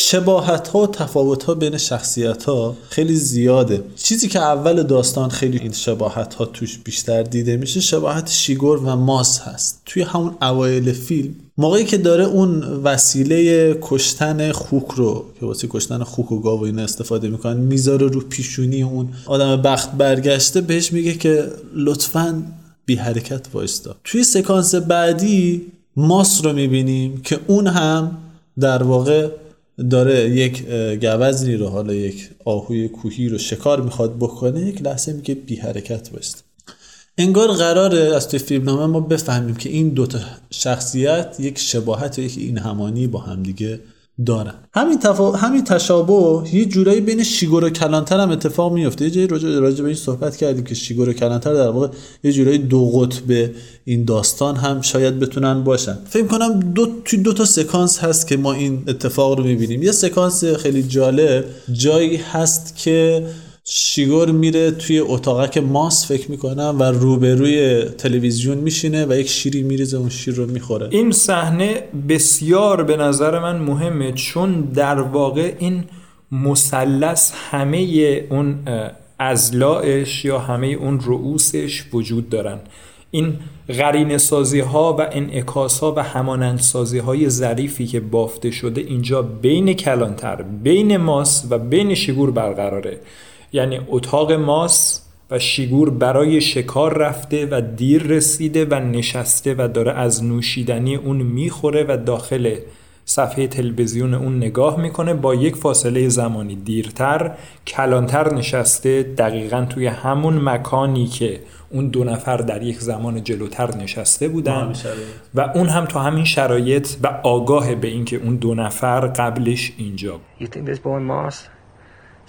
شباهت ها و تفاوت ها بین شخصیت ها خیلی زیاده. چیزی که اول داستان خیلی این شباهت ها توش بیشتر دیده میشه شباهت شیگور و ماس هست. توی همون اوایل فیلم موقعی که داره اون وسیله کشتن خوک رو که واسه کشتن خوک و گاو اینا استفاده می‌کنن می‌ذاره رو پیشونی اون آدم بخت برگشته بهش میگه که لطفا بی حرکت وایستا. توی سکانس بعدی ماس رو می‌بینیم که اون هم در واقع داره یک گوزنی رو حالا یک آهوی کوهی رو شکار می‌خواد بکنه یک لحظه میگه بی حرکت وایستا انگار قراره از توی فیلم نامه ما بفهمیم که این دوتا شخصیت یک شباهت و یک این همانی با همدیگه دارن. همین تفا... همین تشابه یه جورایی بین شیگور و کلانتر هم اتفاق میفته. یه جایی راجع, راجع به این صحبت کردیم که شیگور و کلانتر در واقع یه جورایی دو قطب این داستان هم شاید بتونن باشن. فکر کنم دو توی دو تا سکانس هست که ما این اتفاق رو می‌بینیم. یه سکانس خیلی جالب جایی هست که شیگور میره توی اتاقک ماس فکر می‌کنم و روبروی تلویزیون میشینه و یک شیری میریزه اون شیر رو می‌خوره. این صحنه بسیار به نظر من مهمه چون در واقع این مثلث همه اون ازلاعش یا همه اون رؤوسش وجود دارن. این غرین سازی ها و انعکاس ها و همانند سازی های ظریفی که بافته شده اینجا بین کلانتر بین ماس و بین شیگور برقراره. یعنی اتاق ماس و شیگور برای شکار رفته و دیر رسیده و نشسته و داره از نوشیدنی اون می‌خوره و داخل صفحه تلویزیون اون نگاه می‌کنه با یک فاصله زمانی دیرتر کلانتر نشسته دقیقا توی همون مکانی که اون دو نفر در یک زمان جلوتر نشسته بودن. و اون هم تو همین شرایط و آگاه به اینکه اون دو نفر قبلش اینجا He's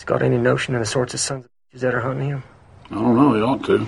got any notion of the sorts of sons of that are hunting him? I don't know. He ought to.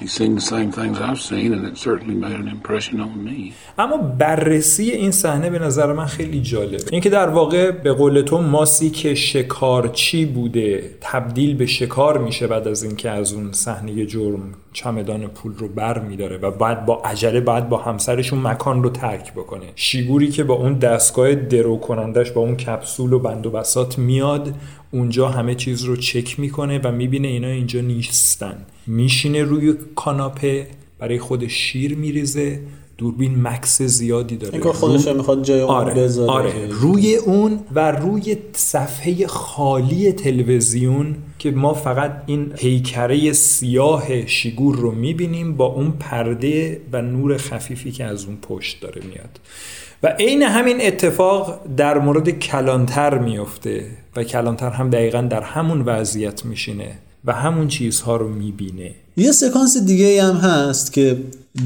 He's seen the same things I've seen and it certainly made an impression on me. اما بررسی این صحنه به نظر من خیلی جالبه اینکه در واقع به قول تو ماسی که شکارچی بوده تبدیل به شکار میشه بعد از اینکه از اون صحنه جرم چمدان پول رو بر میداره و بعد با عجله بعد با همسرشون مکان رو ترک بکنه. شیگوری که با اون دستگاه درو کنندش با اون کپسول و بند و بسات میاد اونجا همه چیز رو چک می‌کنه و می‌بینه اینا اینجا نیستن. میشینه روی کاناپه برای خود شیر میریزه دوربین مکس زیادی داره اینکه خودش می‌خواد جای اون آره. بذاره آره. روی اون و روی صفحه خالی تلویزیون که ما فقط این پیکره سیاه شیگور رو می‌بینیم با اون پرده و نور خفیفی که از اون پشت داره میاد و عین همین اتفاق در مورد کلانتر میفته و کلانتر هم دقیقا در همون وضعیت میشینه و همون چیزها رو می‌بینه. یه سکانس دیگه هم هست که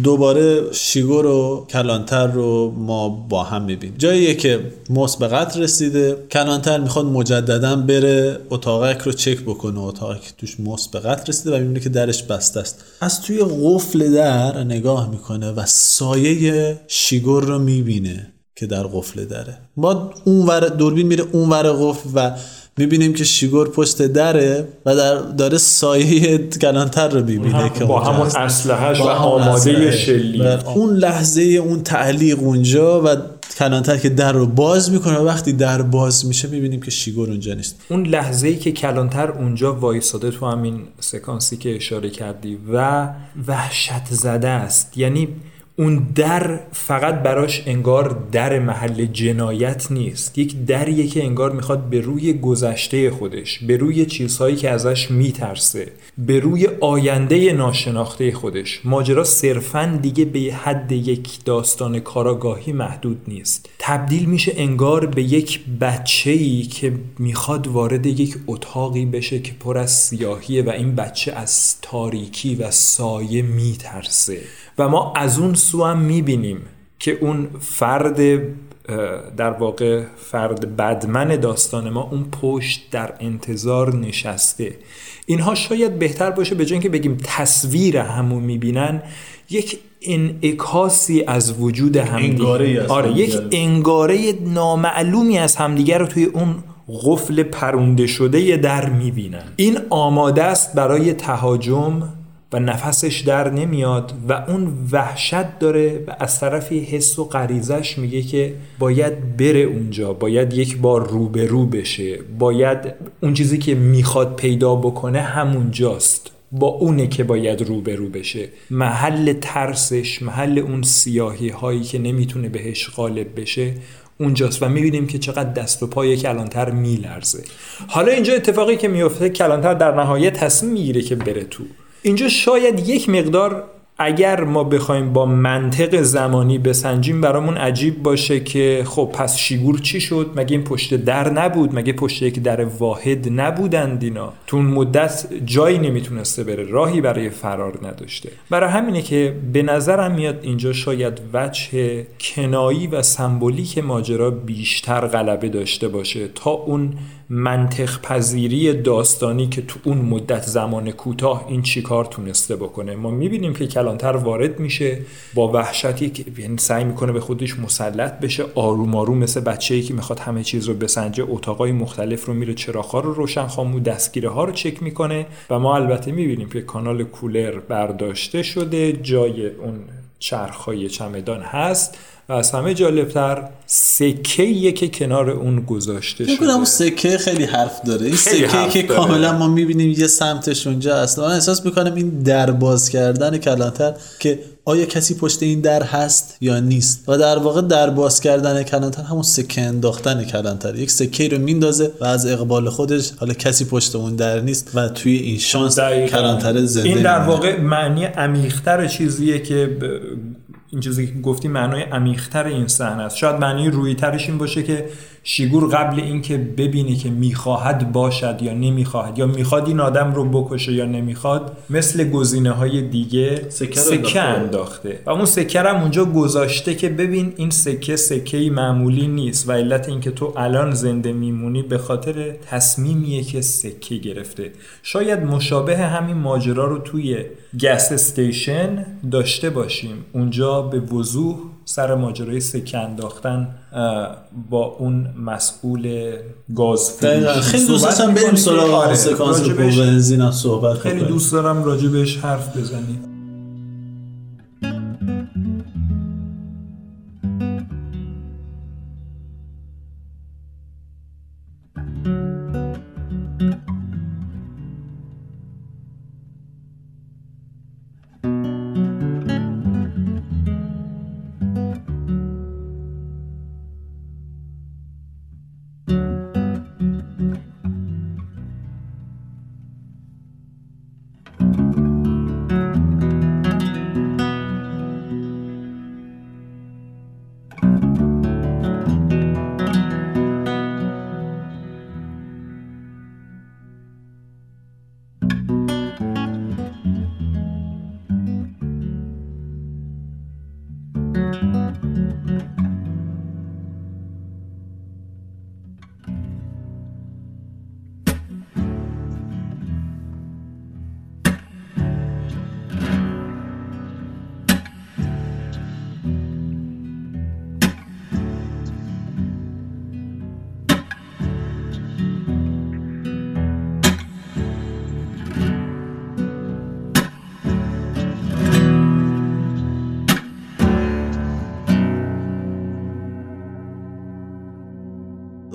دوباره شیگور و کلانتر رو ما با هم می‌بینیم. جاییه که موس به قتل رسیده. کلانتر می‌خواد مجددا بره اتاقک رو چک بکنه. که توش موس به قتل رسیده و می‌بینه که درش بسته است. از توی قفل در نگاه می‌کنه و سایه شیگور رو می‌بینه که در قفل دره. ما اون ور دوربین میره اون ور قفل و می‌بینیم که شیگور پشت دره و در داره سایه کلانتر رو می‌بینه که با همون اسلحهش و آماده شلی اون لحظه اون تعلیق اونجا و کلانتر که در رو باز می‌کنه و وقتی در باز میشه می‌بینیم که شیگور اونجا نیست. اون لحظه ای که کلانتر اونجا وایساده تو همین سکانسی که اشاره کردی و وحشت زده است. یعنی اون در فقط براش انگار در محل جنایت نیست. یک دریه که انگار می‌خواد به روی گذشته خودش به روی چیزهایی که ازش میترسه به روی آینده ناشناخته خودش. ماجرا صرفا دیگه به حد یک داستان کاراگاهی محدود نیست. تبدیل میشه انگار به یک بچه ای که می‌خواد وارد یک اتاقی بشه که پر از سیاهیه و این بچه از تاریکی و سایه میترسه. و ما از اون سو هم می‌بینیم که اون فرد در واقع فرد بدمن داستان ما اون پشت در انتظار نشسته. اینها شاید بهتر باشه به که بگیم تصویر همو می‌بینن یک انعکاسی از وجود همدیگه. آره یک انگاره نامعلومی از همدیگه رو توی اون قفل پرونده شده در می‌بینن. این آماده است برای تهاجم و نفسش در نمیاد و اون وحشت داره و از طرفی حس و غریزش میگه که باید بره اونجا باید یک بار روبرو بشه باید اون چیزی که می‌خواد پیدا بکنه همونجاست. با اونه که باید روبرو بشه. محل ترسش محل اون سیاهی هایی که نمی‌تونه بهش غالب بشه اونجاست و می‌بینیم که چقدر دست و پای کلانتر میلرزه. حالا اینجا اتفاقی که میفته کلانتر در نهایت تصمیم می‌گیره که بره تو. اینجا شاید یک مقدار اگر ما بخوایم با منطق زمانی بسنجیم برامون عجیب باشه که خب پس شیگور چی شد؟ مگه این پشت در نبود؟ مگه پشت یک در واحد نبودند اینا؟ تو اون مدت جایی نمی‌تونسته بره راهی برای فرار نداشته. برای همینه که به نظرم میاد اینجا شاید وجه کنایی و سمبولیک ماجرا بیشتر غلبه داشته باشه تا اون منطق پذیری داستانی که تو اون مدت زمان کوتاه این چیکار تونسته بکنه. ما می‌بینیم که کلانتر وارد میشه با وحشتی که یعنی سعی می‌کنه به خودش مسلط بشه آروم آروم مثل بچه‌ای که می‌خواد همه چیز رو بسنجه اتاقای مختلف رو میره چراغ‌ها رو روشن خامو دستگیره ها رو چک می‌کنه و ما البته می‌بینیم که کانال کولر برداشته شده جای اون چرخهای چمدان هست. و از همه جالبتر سکه که کنار اون گذاشته شده اون سکه خیلی حرف داره. این سکه که کاملا ما می‌بینیم یه سمتش اونجا اصلا من احساس می‌کنم این در باز کردن کلانتر که آیا کسی پشت این در هست یا نیست؟ و در واقع در باز کردن کلانتر همون سکه انداختن کلانتر. یک سکه رو میندازه و از اقبال خودش حالا کسی پشت اون در نیست و توی این شانس کلانتر زنده این در واقع معنی عمیق‌تر چیزیه که ب... این چیزی که گفتی معنای عمیق‌تر این صحنه است. شاید معنی روی ترش این باشه که شیگور قبل اینکه ببینه که می‌خواهد باشد یا نمی‌خواهد یا می‌خواد این آدم رو بکشه یا نمی‌خواد مثل گزینه های دیگه سکه, سکه انداخته. و اون سکه هم اونجا گذاشته که ببین این سکه سکه معمولی نیست و علت اینکه تو الان زنده میمونی به خاطر تصمیمیه که سکه گرفته. شاید مشابه همین ماجرا رو توی گس استیشن داشته باشیم. اونجا به وضوح سر ماجرای سکه انداختن با اون مسئول گاز خیلی دوست داشتم بریم سراغ آره. سکانس بنزین صحبت خیلی دوست دارم راجبش حرف بزنیم.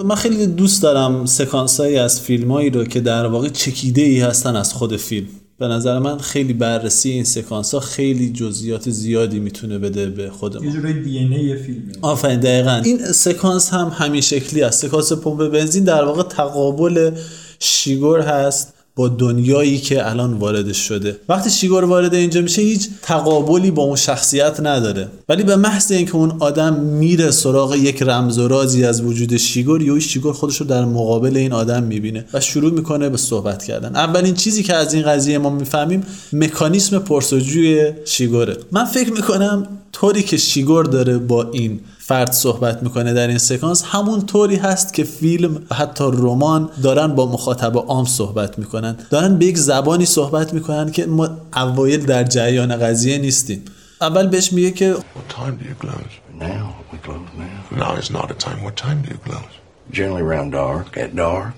من خیلی دوست دارم سکانس هایی از فیلم هایی رو که در واقع چکیده ای هستن از خود فیلم. به نظر من خیلی بررسی این سکانس ها خیلی جزئیات زیادی می‌تونه بده به خود ما یه دی ای فیلم آفرین دقیقا. این سکانس هم همین شکلی است سکانس پمپ بنزین در واقع تقابل شیگور هست. با دنیایی که الان واردش شده. وقتی شیگور وارد اینجا میشه هیچ تقابلی با اون شخصیت نداره. ولی به محض اینکه اون آدم میره سراغ یک رمز و رازی از وجود شیگور یا شیگور خودش رو در مقابل این آدم می‌بینه و شروع می‌کنه به صحبت کردن. اولین چیزی که از این قضیه ما می‌فهمیم مکانیسم پرسجوی شیگوره. من فکر می‌کنم طوری که شیگور داره با این فرد صحبت می‌کنه در این سکانس همون طوری هست که فیلم و حتی رمان دارن با مخاطب عام صحبت می‌کنن دارن به یک زبانی صحبت می‌کنن که ما اوایل در جریان قضیه نیستیم اول بهش میگه که What time do you close? Now we close now. Now is not a time. What time do you close? Generally around dark. At dark.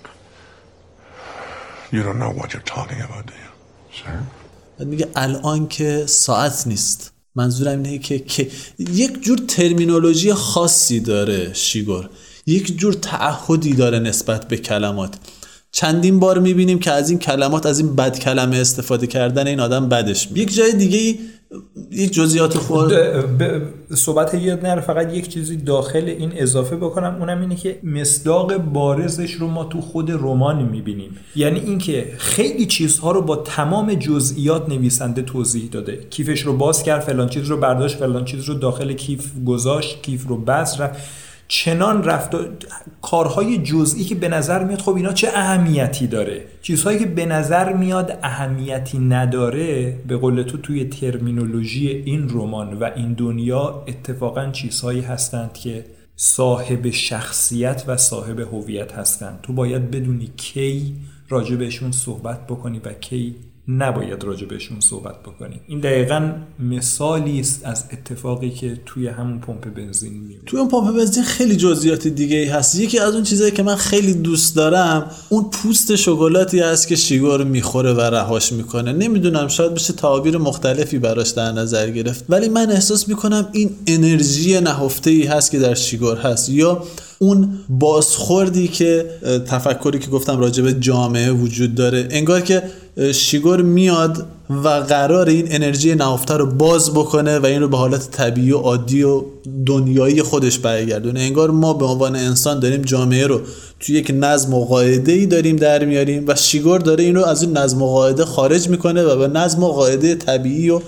You don't know what you're talking about, do you? Sir? بعد میگه الان که ساعت نیست منظورم اینه که, که یک جور ترمینولوژی خاصی داره شیگور یک جور تعهدی داره نسبت به کلمات چندین بار می‌بینیم که از این کلمات از این بد کلمه استفاده کردن این آدم بدش می. یک جای دیگه یک جزئیات خود صحبت یاد نره فقط یک چیزی داخل این اضافه بکنم. اونم اینه که مصداق بارزش رو ما تو خود رمان می‌بینیم. یعنی اینکه خیلی چیزها رو با تمام جزئیات نویسنده توضیح داده. کیفش رو باز کرد فلان چیز رو برداشت فلان چیز رو داخل کیف گذاشت کیف رو بس رفت. چنان رفت کارهای جزئی که به نظر میاد خب اینا چه اهمیتی داره؟ چیزهایی که به نظر میاد اهمیتی نداره به قول تو توی ترمینولوژی این رمان و این دنیا اتفاقا چیزهایی هستند که صاحب شخصیت و صاحب هویت هستند. تو باید بدونی کی راجع بهشون صحبت بکنی و کی نباید راجع بهشون صحبت بکنیم. این دقیقا مثالی است از اتفاقی که توی همون پمپ بنزین میفته توی اون پمپ بنزین خیلی جزئیات دیگه هست. یکی از اون چیزایی که من خیلی دوست دارم اون پوست شکلاتی هست که شیگور می‌خوره و رهاش می‌کنه. نمی‌دونم شاید بشه تعابیر مختلفی براش در نظر گرفت. ولی من احساس می‌کنم این انرژی نهفته ای هست که در شیگور هست. یا اون بازخوردی که تفکری که گفتم راجع جامعه وجود داره. انگار که شیگور میاد و قرار این انرژی نهفته رو باز بکنه و این رو به حالت طبیعی و عادی و دنیایی خودش برگردونه. انگار ما به عنوان انسان داریم جامعه رو توی یک نظم و قاعده ای داریم در میاریم و شیگور داره این رو از این نظم و قاعده خارج می‌کنه و به نظم و قاعده طبیعی و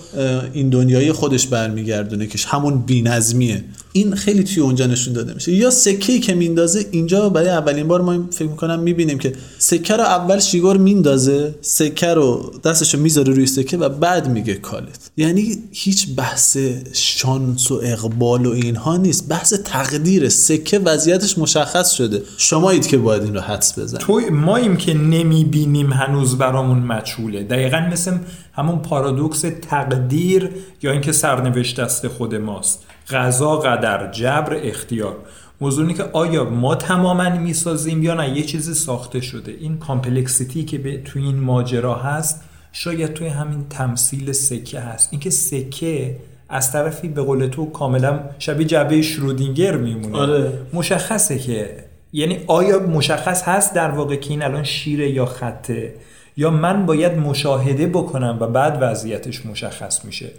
این دنیایی خودش برمیگردونه که همون بی‌نظمیه. این خیلی توی اونجا نشون داده میشه. یا سکه که میندازه اینجا برای اولین بار ما فکر می‌کنم می‌بینیم که سکه رو اول شیگور میندازه سکه رو دستشو می‌ذاره روی سکه و بعد میگه کالت. یعنی هیچ بحث شانس و اقبال و اینها نیست. بحث تقدیر. سکه وضعیتش مشخص شده. شمایید که باید این رو حدس بزنید تو ماییم که نمی‌بینیم هنوز برامون مجهوله. دقیقا مثل همون پارادوکس تقدیر یا اینکه سرنوشت دست خود ماست. غذا قدر جبر اختیار. موضوع که آیا ما تماما می‌سازیم یا نه؟ یه چیزی ساخته شده. این کامپلکسیتی که به توی این ماجرا هست شاید توی همین تمثیل سکه هست. اینکه سکه از طرفی به قول تو کاملا شبیه جبه شرودینگر میمونه. آره. مشخصه که یعنی آیا مشخص هست در واقع که این الان شیره یا خطه؟ یا من باید مشاهده بکنم و بعد وضعیتش مشخص میشه.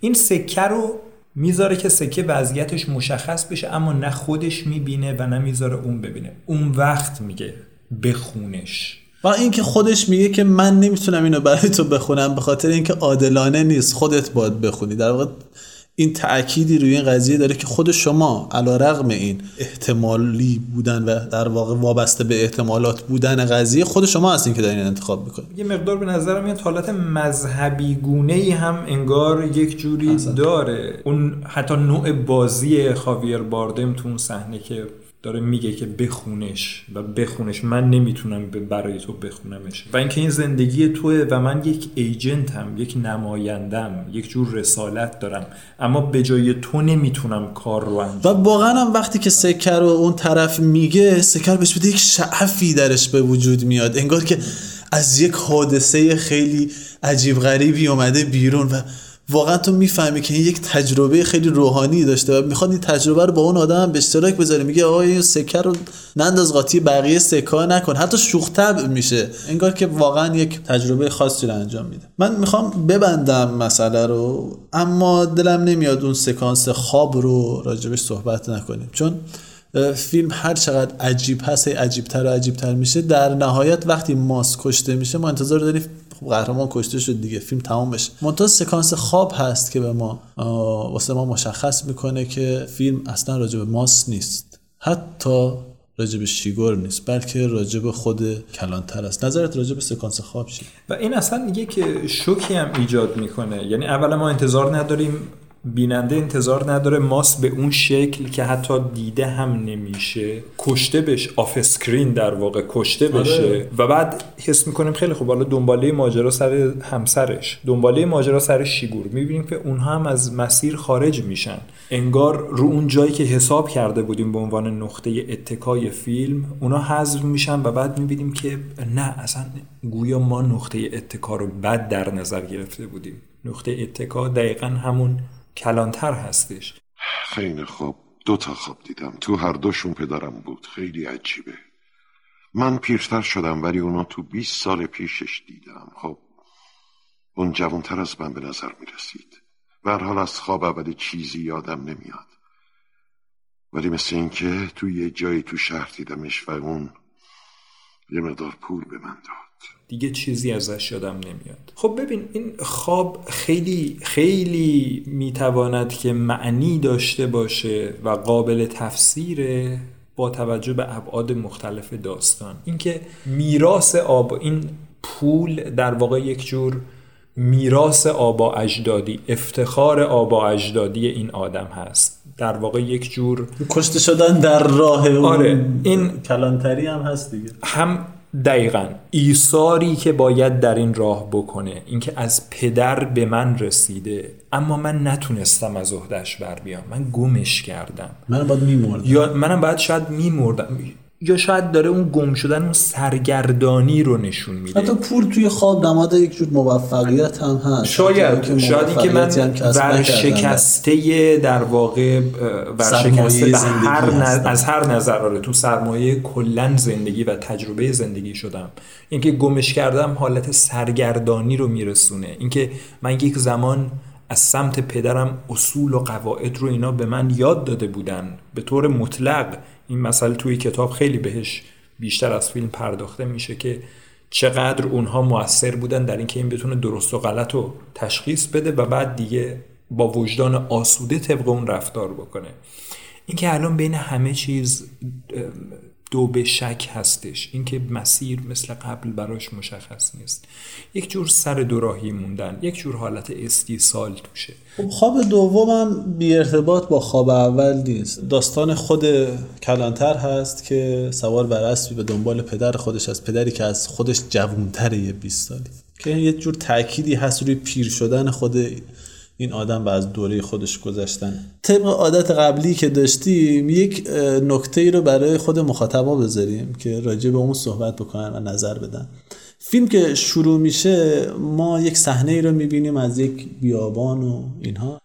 این سکه رو می‌ذاره که سکه وضعیتش مشخص بشه اما نه خودش می‌بینه و نه می‌ذاره اون ببینه. اون وقت میگه بخونش و اینکه خودش میگه که من نمی‌تونم اینو برای تو بخونم به خاطر اینکه عادلانه نیست خودت باید بخونی. در واقع این تأکیدی روی این قضیه داره که خود شما علا رغم این احتمالی بودن و در واقع وابسته به احتمالات بودن قضیه خود شما هستین که دارین انتخاب می‌کنید یه مقدار به نظر میاد حالت مذهبی گونه ای هم انگار یک جوری داره. اون حتی نوع بازی خاویر باردم تو اون صحنه که داره میگه که بخونش و بخونش. من نمی‌تونم برای تو بخونمش. و اینکه این زندگی توه و من یک ایجنتم یک نمایندم یک جور رسالت دارم. اما به جای تو نمی‌تونم کار رو انجام و واقعا هم وقتی که سکر رو اون طرف میگه سکر بهش بده یک شعفی درش به وجود میاد. انگار که از یک حادثه خیلی عجیب غریبی اومده بیرون و واقعا تو می‌فهمی که این یک تجربه خیلی روحانی داشته و می‌خواد این تجربه رو با اون آدم به اشتراک بذاره. میگه آقا این سکه رو ننداز قاطی بقیه سکه نکن. حتی شوخ میشه. انگار که واقعا یک تجربه خاصی رو انجام میده. من می‌خوام ببندم مسئله رو اما دلم نمیاد اون سکانس خواب رو راجبش صحبت نکنیم. چون فیلم هر چقدر عجیب هست عجیبتر و عجیبتر میشه در نهایت وقتی ماس کشته میشه ما انتظار داریم خب قهرمان کشته شد دیگه فیلم تمام بشه. منتها سکانس خواب هست که به ما واسه ما مشخص می‌کنه که فیلم اصلا راجب ماس نیست. حتی راجب شیگور نیست بلکه راجب خود کلانتر است. نظرت راجب سکانس خواب چیه؟ و این اصلا که شوکی هم ایجاد می‌کنه. یعنی اولا ما انتظار نداریم بیننده انتظار نداره ماس به اون شکل که حتی دیده هم نمیشه کشته بشه off-screen در واقع کشته بشه. آره. و بعد حس می‌کنیم خیلی خوب. حالا دنباله ماجرا سر همسرش. دنباله ماجرا سر شیگور. می‌بینیم که اونها هم از مسیر خارج میشن. انگار رو اون جایی که حساب کرده بودیم به عنوان نقطه اتکای فیلم اونا حذف میشن و بعد می‌بینیم که نه اصلا گویا ما نقطه اتکا رو بد در نظر گرفته بودیم. نقطه اتکا دقیقا همون کلانتر هستش. خیلی خوب. دو تا خواب دیدم. تو هر دوشون پدرم بود. خیلی عجیبه. من پیرتر شدم ولی اونا تو 20 سال پیشش دیدم. خب اون جوانتر از من به نظر می رسید هر حال از خواب اولی چیزی یادم نمیاد. ولی مثل اینکه تو یه جایی تو شهر دیدمش و اون یه مقدار پول به من داد. دیگه چیزی ازش یادم نمیاد. خب ببین این خواب خیلی خیلی می‌تواند که معنی داشته باشه و قابل تفسیره با توجه به ابعاد مختلف داستان. اینکه میراث آب این پول در واقع یک جور میراث آبا اجدادی افتخار آبا اجدادی این آدم هست. در واقع یک جور کشته شدن در راه اون آره این کلانتری هم هست دیگه. هم دقیقا. ایثاری که باید در این راه بکنه اینکه از پدر به من رسیده اما من نتونستم از عهدهش بر بیام. من گمش کردم. من باید میمردم. یا منم باید شاید میمردم. یا شاید داره اون گم شدن اون سرگردانی رو نشون میده؟ حتی پول توی خواب نماد یک جور موفقیت هم هست. شاید شاید اینکه من ورشکسته در واقع ورشکسته به هر نز... از هر نظر آره تو سرمایه کلا زندگی و تجربه زندگی شدم. اینکه گمش کردم حالت سرگردانی رو میرسونه. اینکه من یک زمان از سمت پدرم اصول و قواعد رو اینا به من یاد داده بودن. به طور مطلق این مسئله توی کتاب خیلی بهش بیشتر از فیلم پرداخته میشه که چقدر اونها موثر بودن در اینکه این بتونه درست و غلط رو تشخیص بده و بعد دیگه با وجدان آسوده طبق اون رفتار بکنه. اینکه الان بین همه چیز دو به شک هستش. اینکه مسیر مثل قبل براش مشخص نیست. یک جور سر دوراهی موندن یک جور حالت استیصال توشه خب خواب دومم بی ارتباط با خواب اول نیست. داستان خود کلانتر هست که سوار بر اسبی به دنبال پدر خودش از پدری که از خودش جوونتره یه 20 سالی. که یه جور تأکیدی هست روی پیر شدن خود این آدم و از دوره خودش گذشتن. طبق عادت قبلی که داشتیم یک نکته ای رو برای خود مخاطبا بذاریم که راجع به اون صحبت بکنن و نظر بدن. فیلم که شروع میشه ما یک صحنه ای رو می‌بینیم از یک بیابان و اینها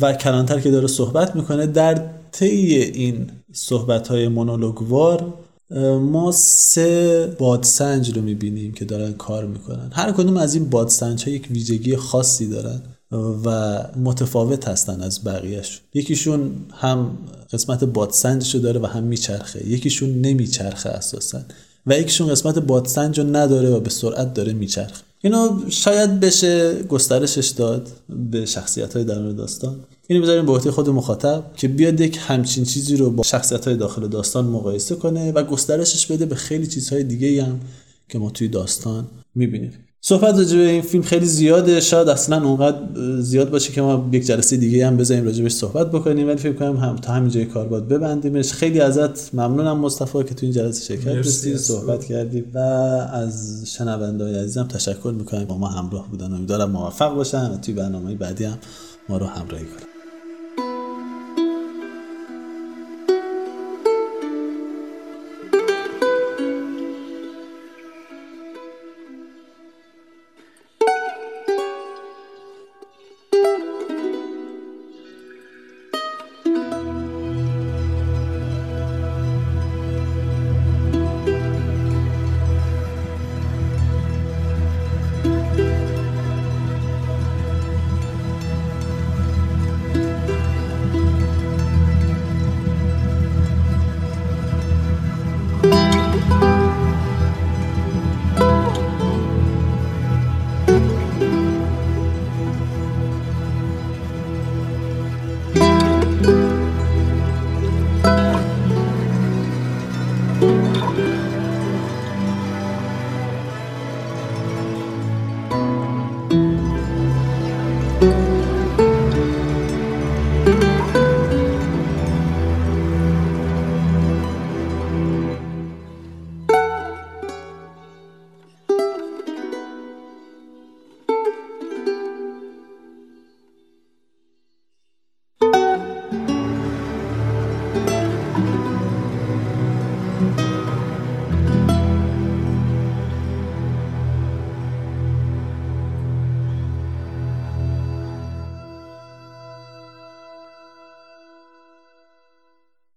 و کلانتر که داره صحبت می‌کنه در طی این صحبت های مونولوگوار ما سه بادسنج رو می‌بینیم که دارن کار می‌کنن. هر کدوم از این بادسنج ها یک ویژگی خاصی دارن. و متفاوت هستن از بقیهش یکیشون هم قسمت بادسنجشو داره و هم میچرخه. یکیشون نمیچرخه اساسا. و یکیشون قسمت بادسنج رو نداره و به سرعت داره میچرخه. اینا شاید بشه گسترشش داد به شخصیت های درون داستان. اینو بذاریم به عهده خود مخاطب که بیاد یک همچین چیزی رو با شخصیت های داخل داستان مقایسه کنه و گسترشش بده به خیلی چیزهای دیگه هم که ما توی داستان می‌بینیم. صحبت راجع به این فیلم خیلی زیاده. شاید اصلا اونقدر زیاد باشه که ما یک جلسه دیگه هم بزنیم راجع بهش صحبت بکنیم. ولی فکر کنم هم تا همین جای کار باید ببندیمش. خیلی ازت ممنونم مصطفی که تو این جلسه شرکت داشتی صحبت کردی و از شنونده های عزیزم تشکر می‌کنم. با ما همراه بودن. امیدوارم موفق باشن و توی برنامه بعدی هم ما رو همراهی کنن.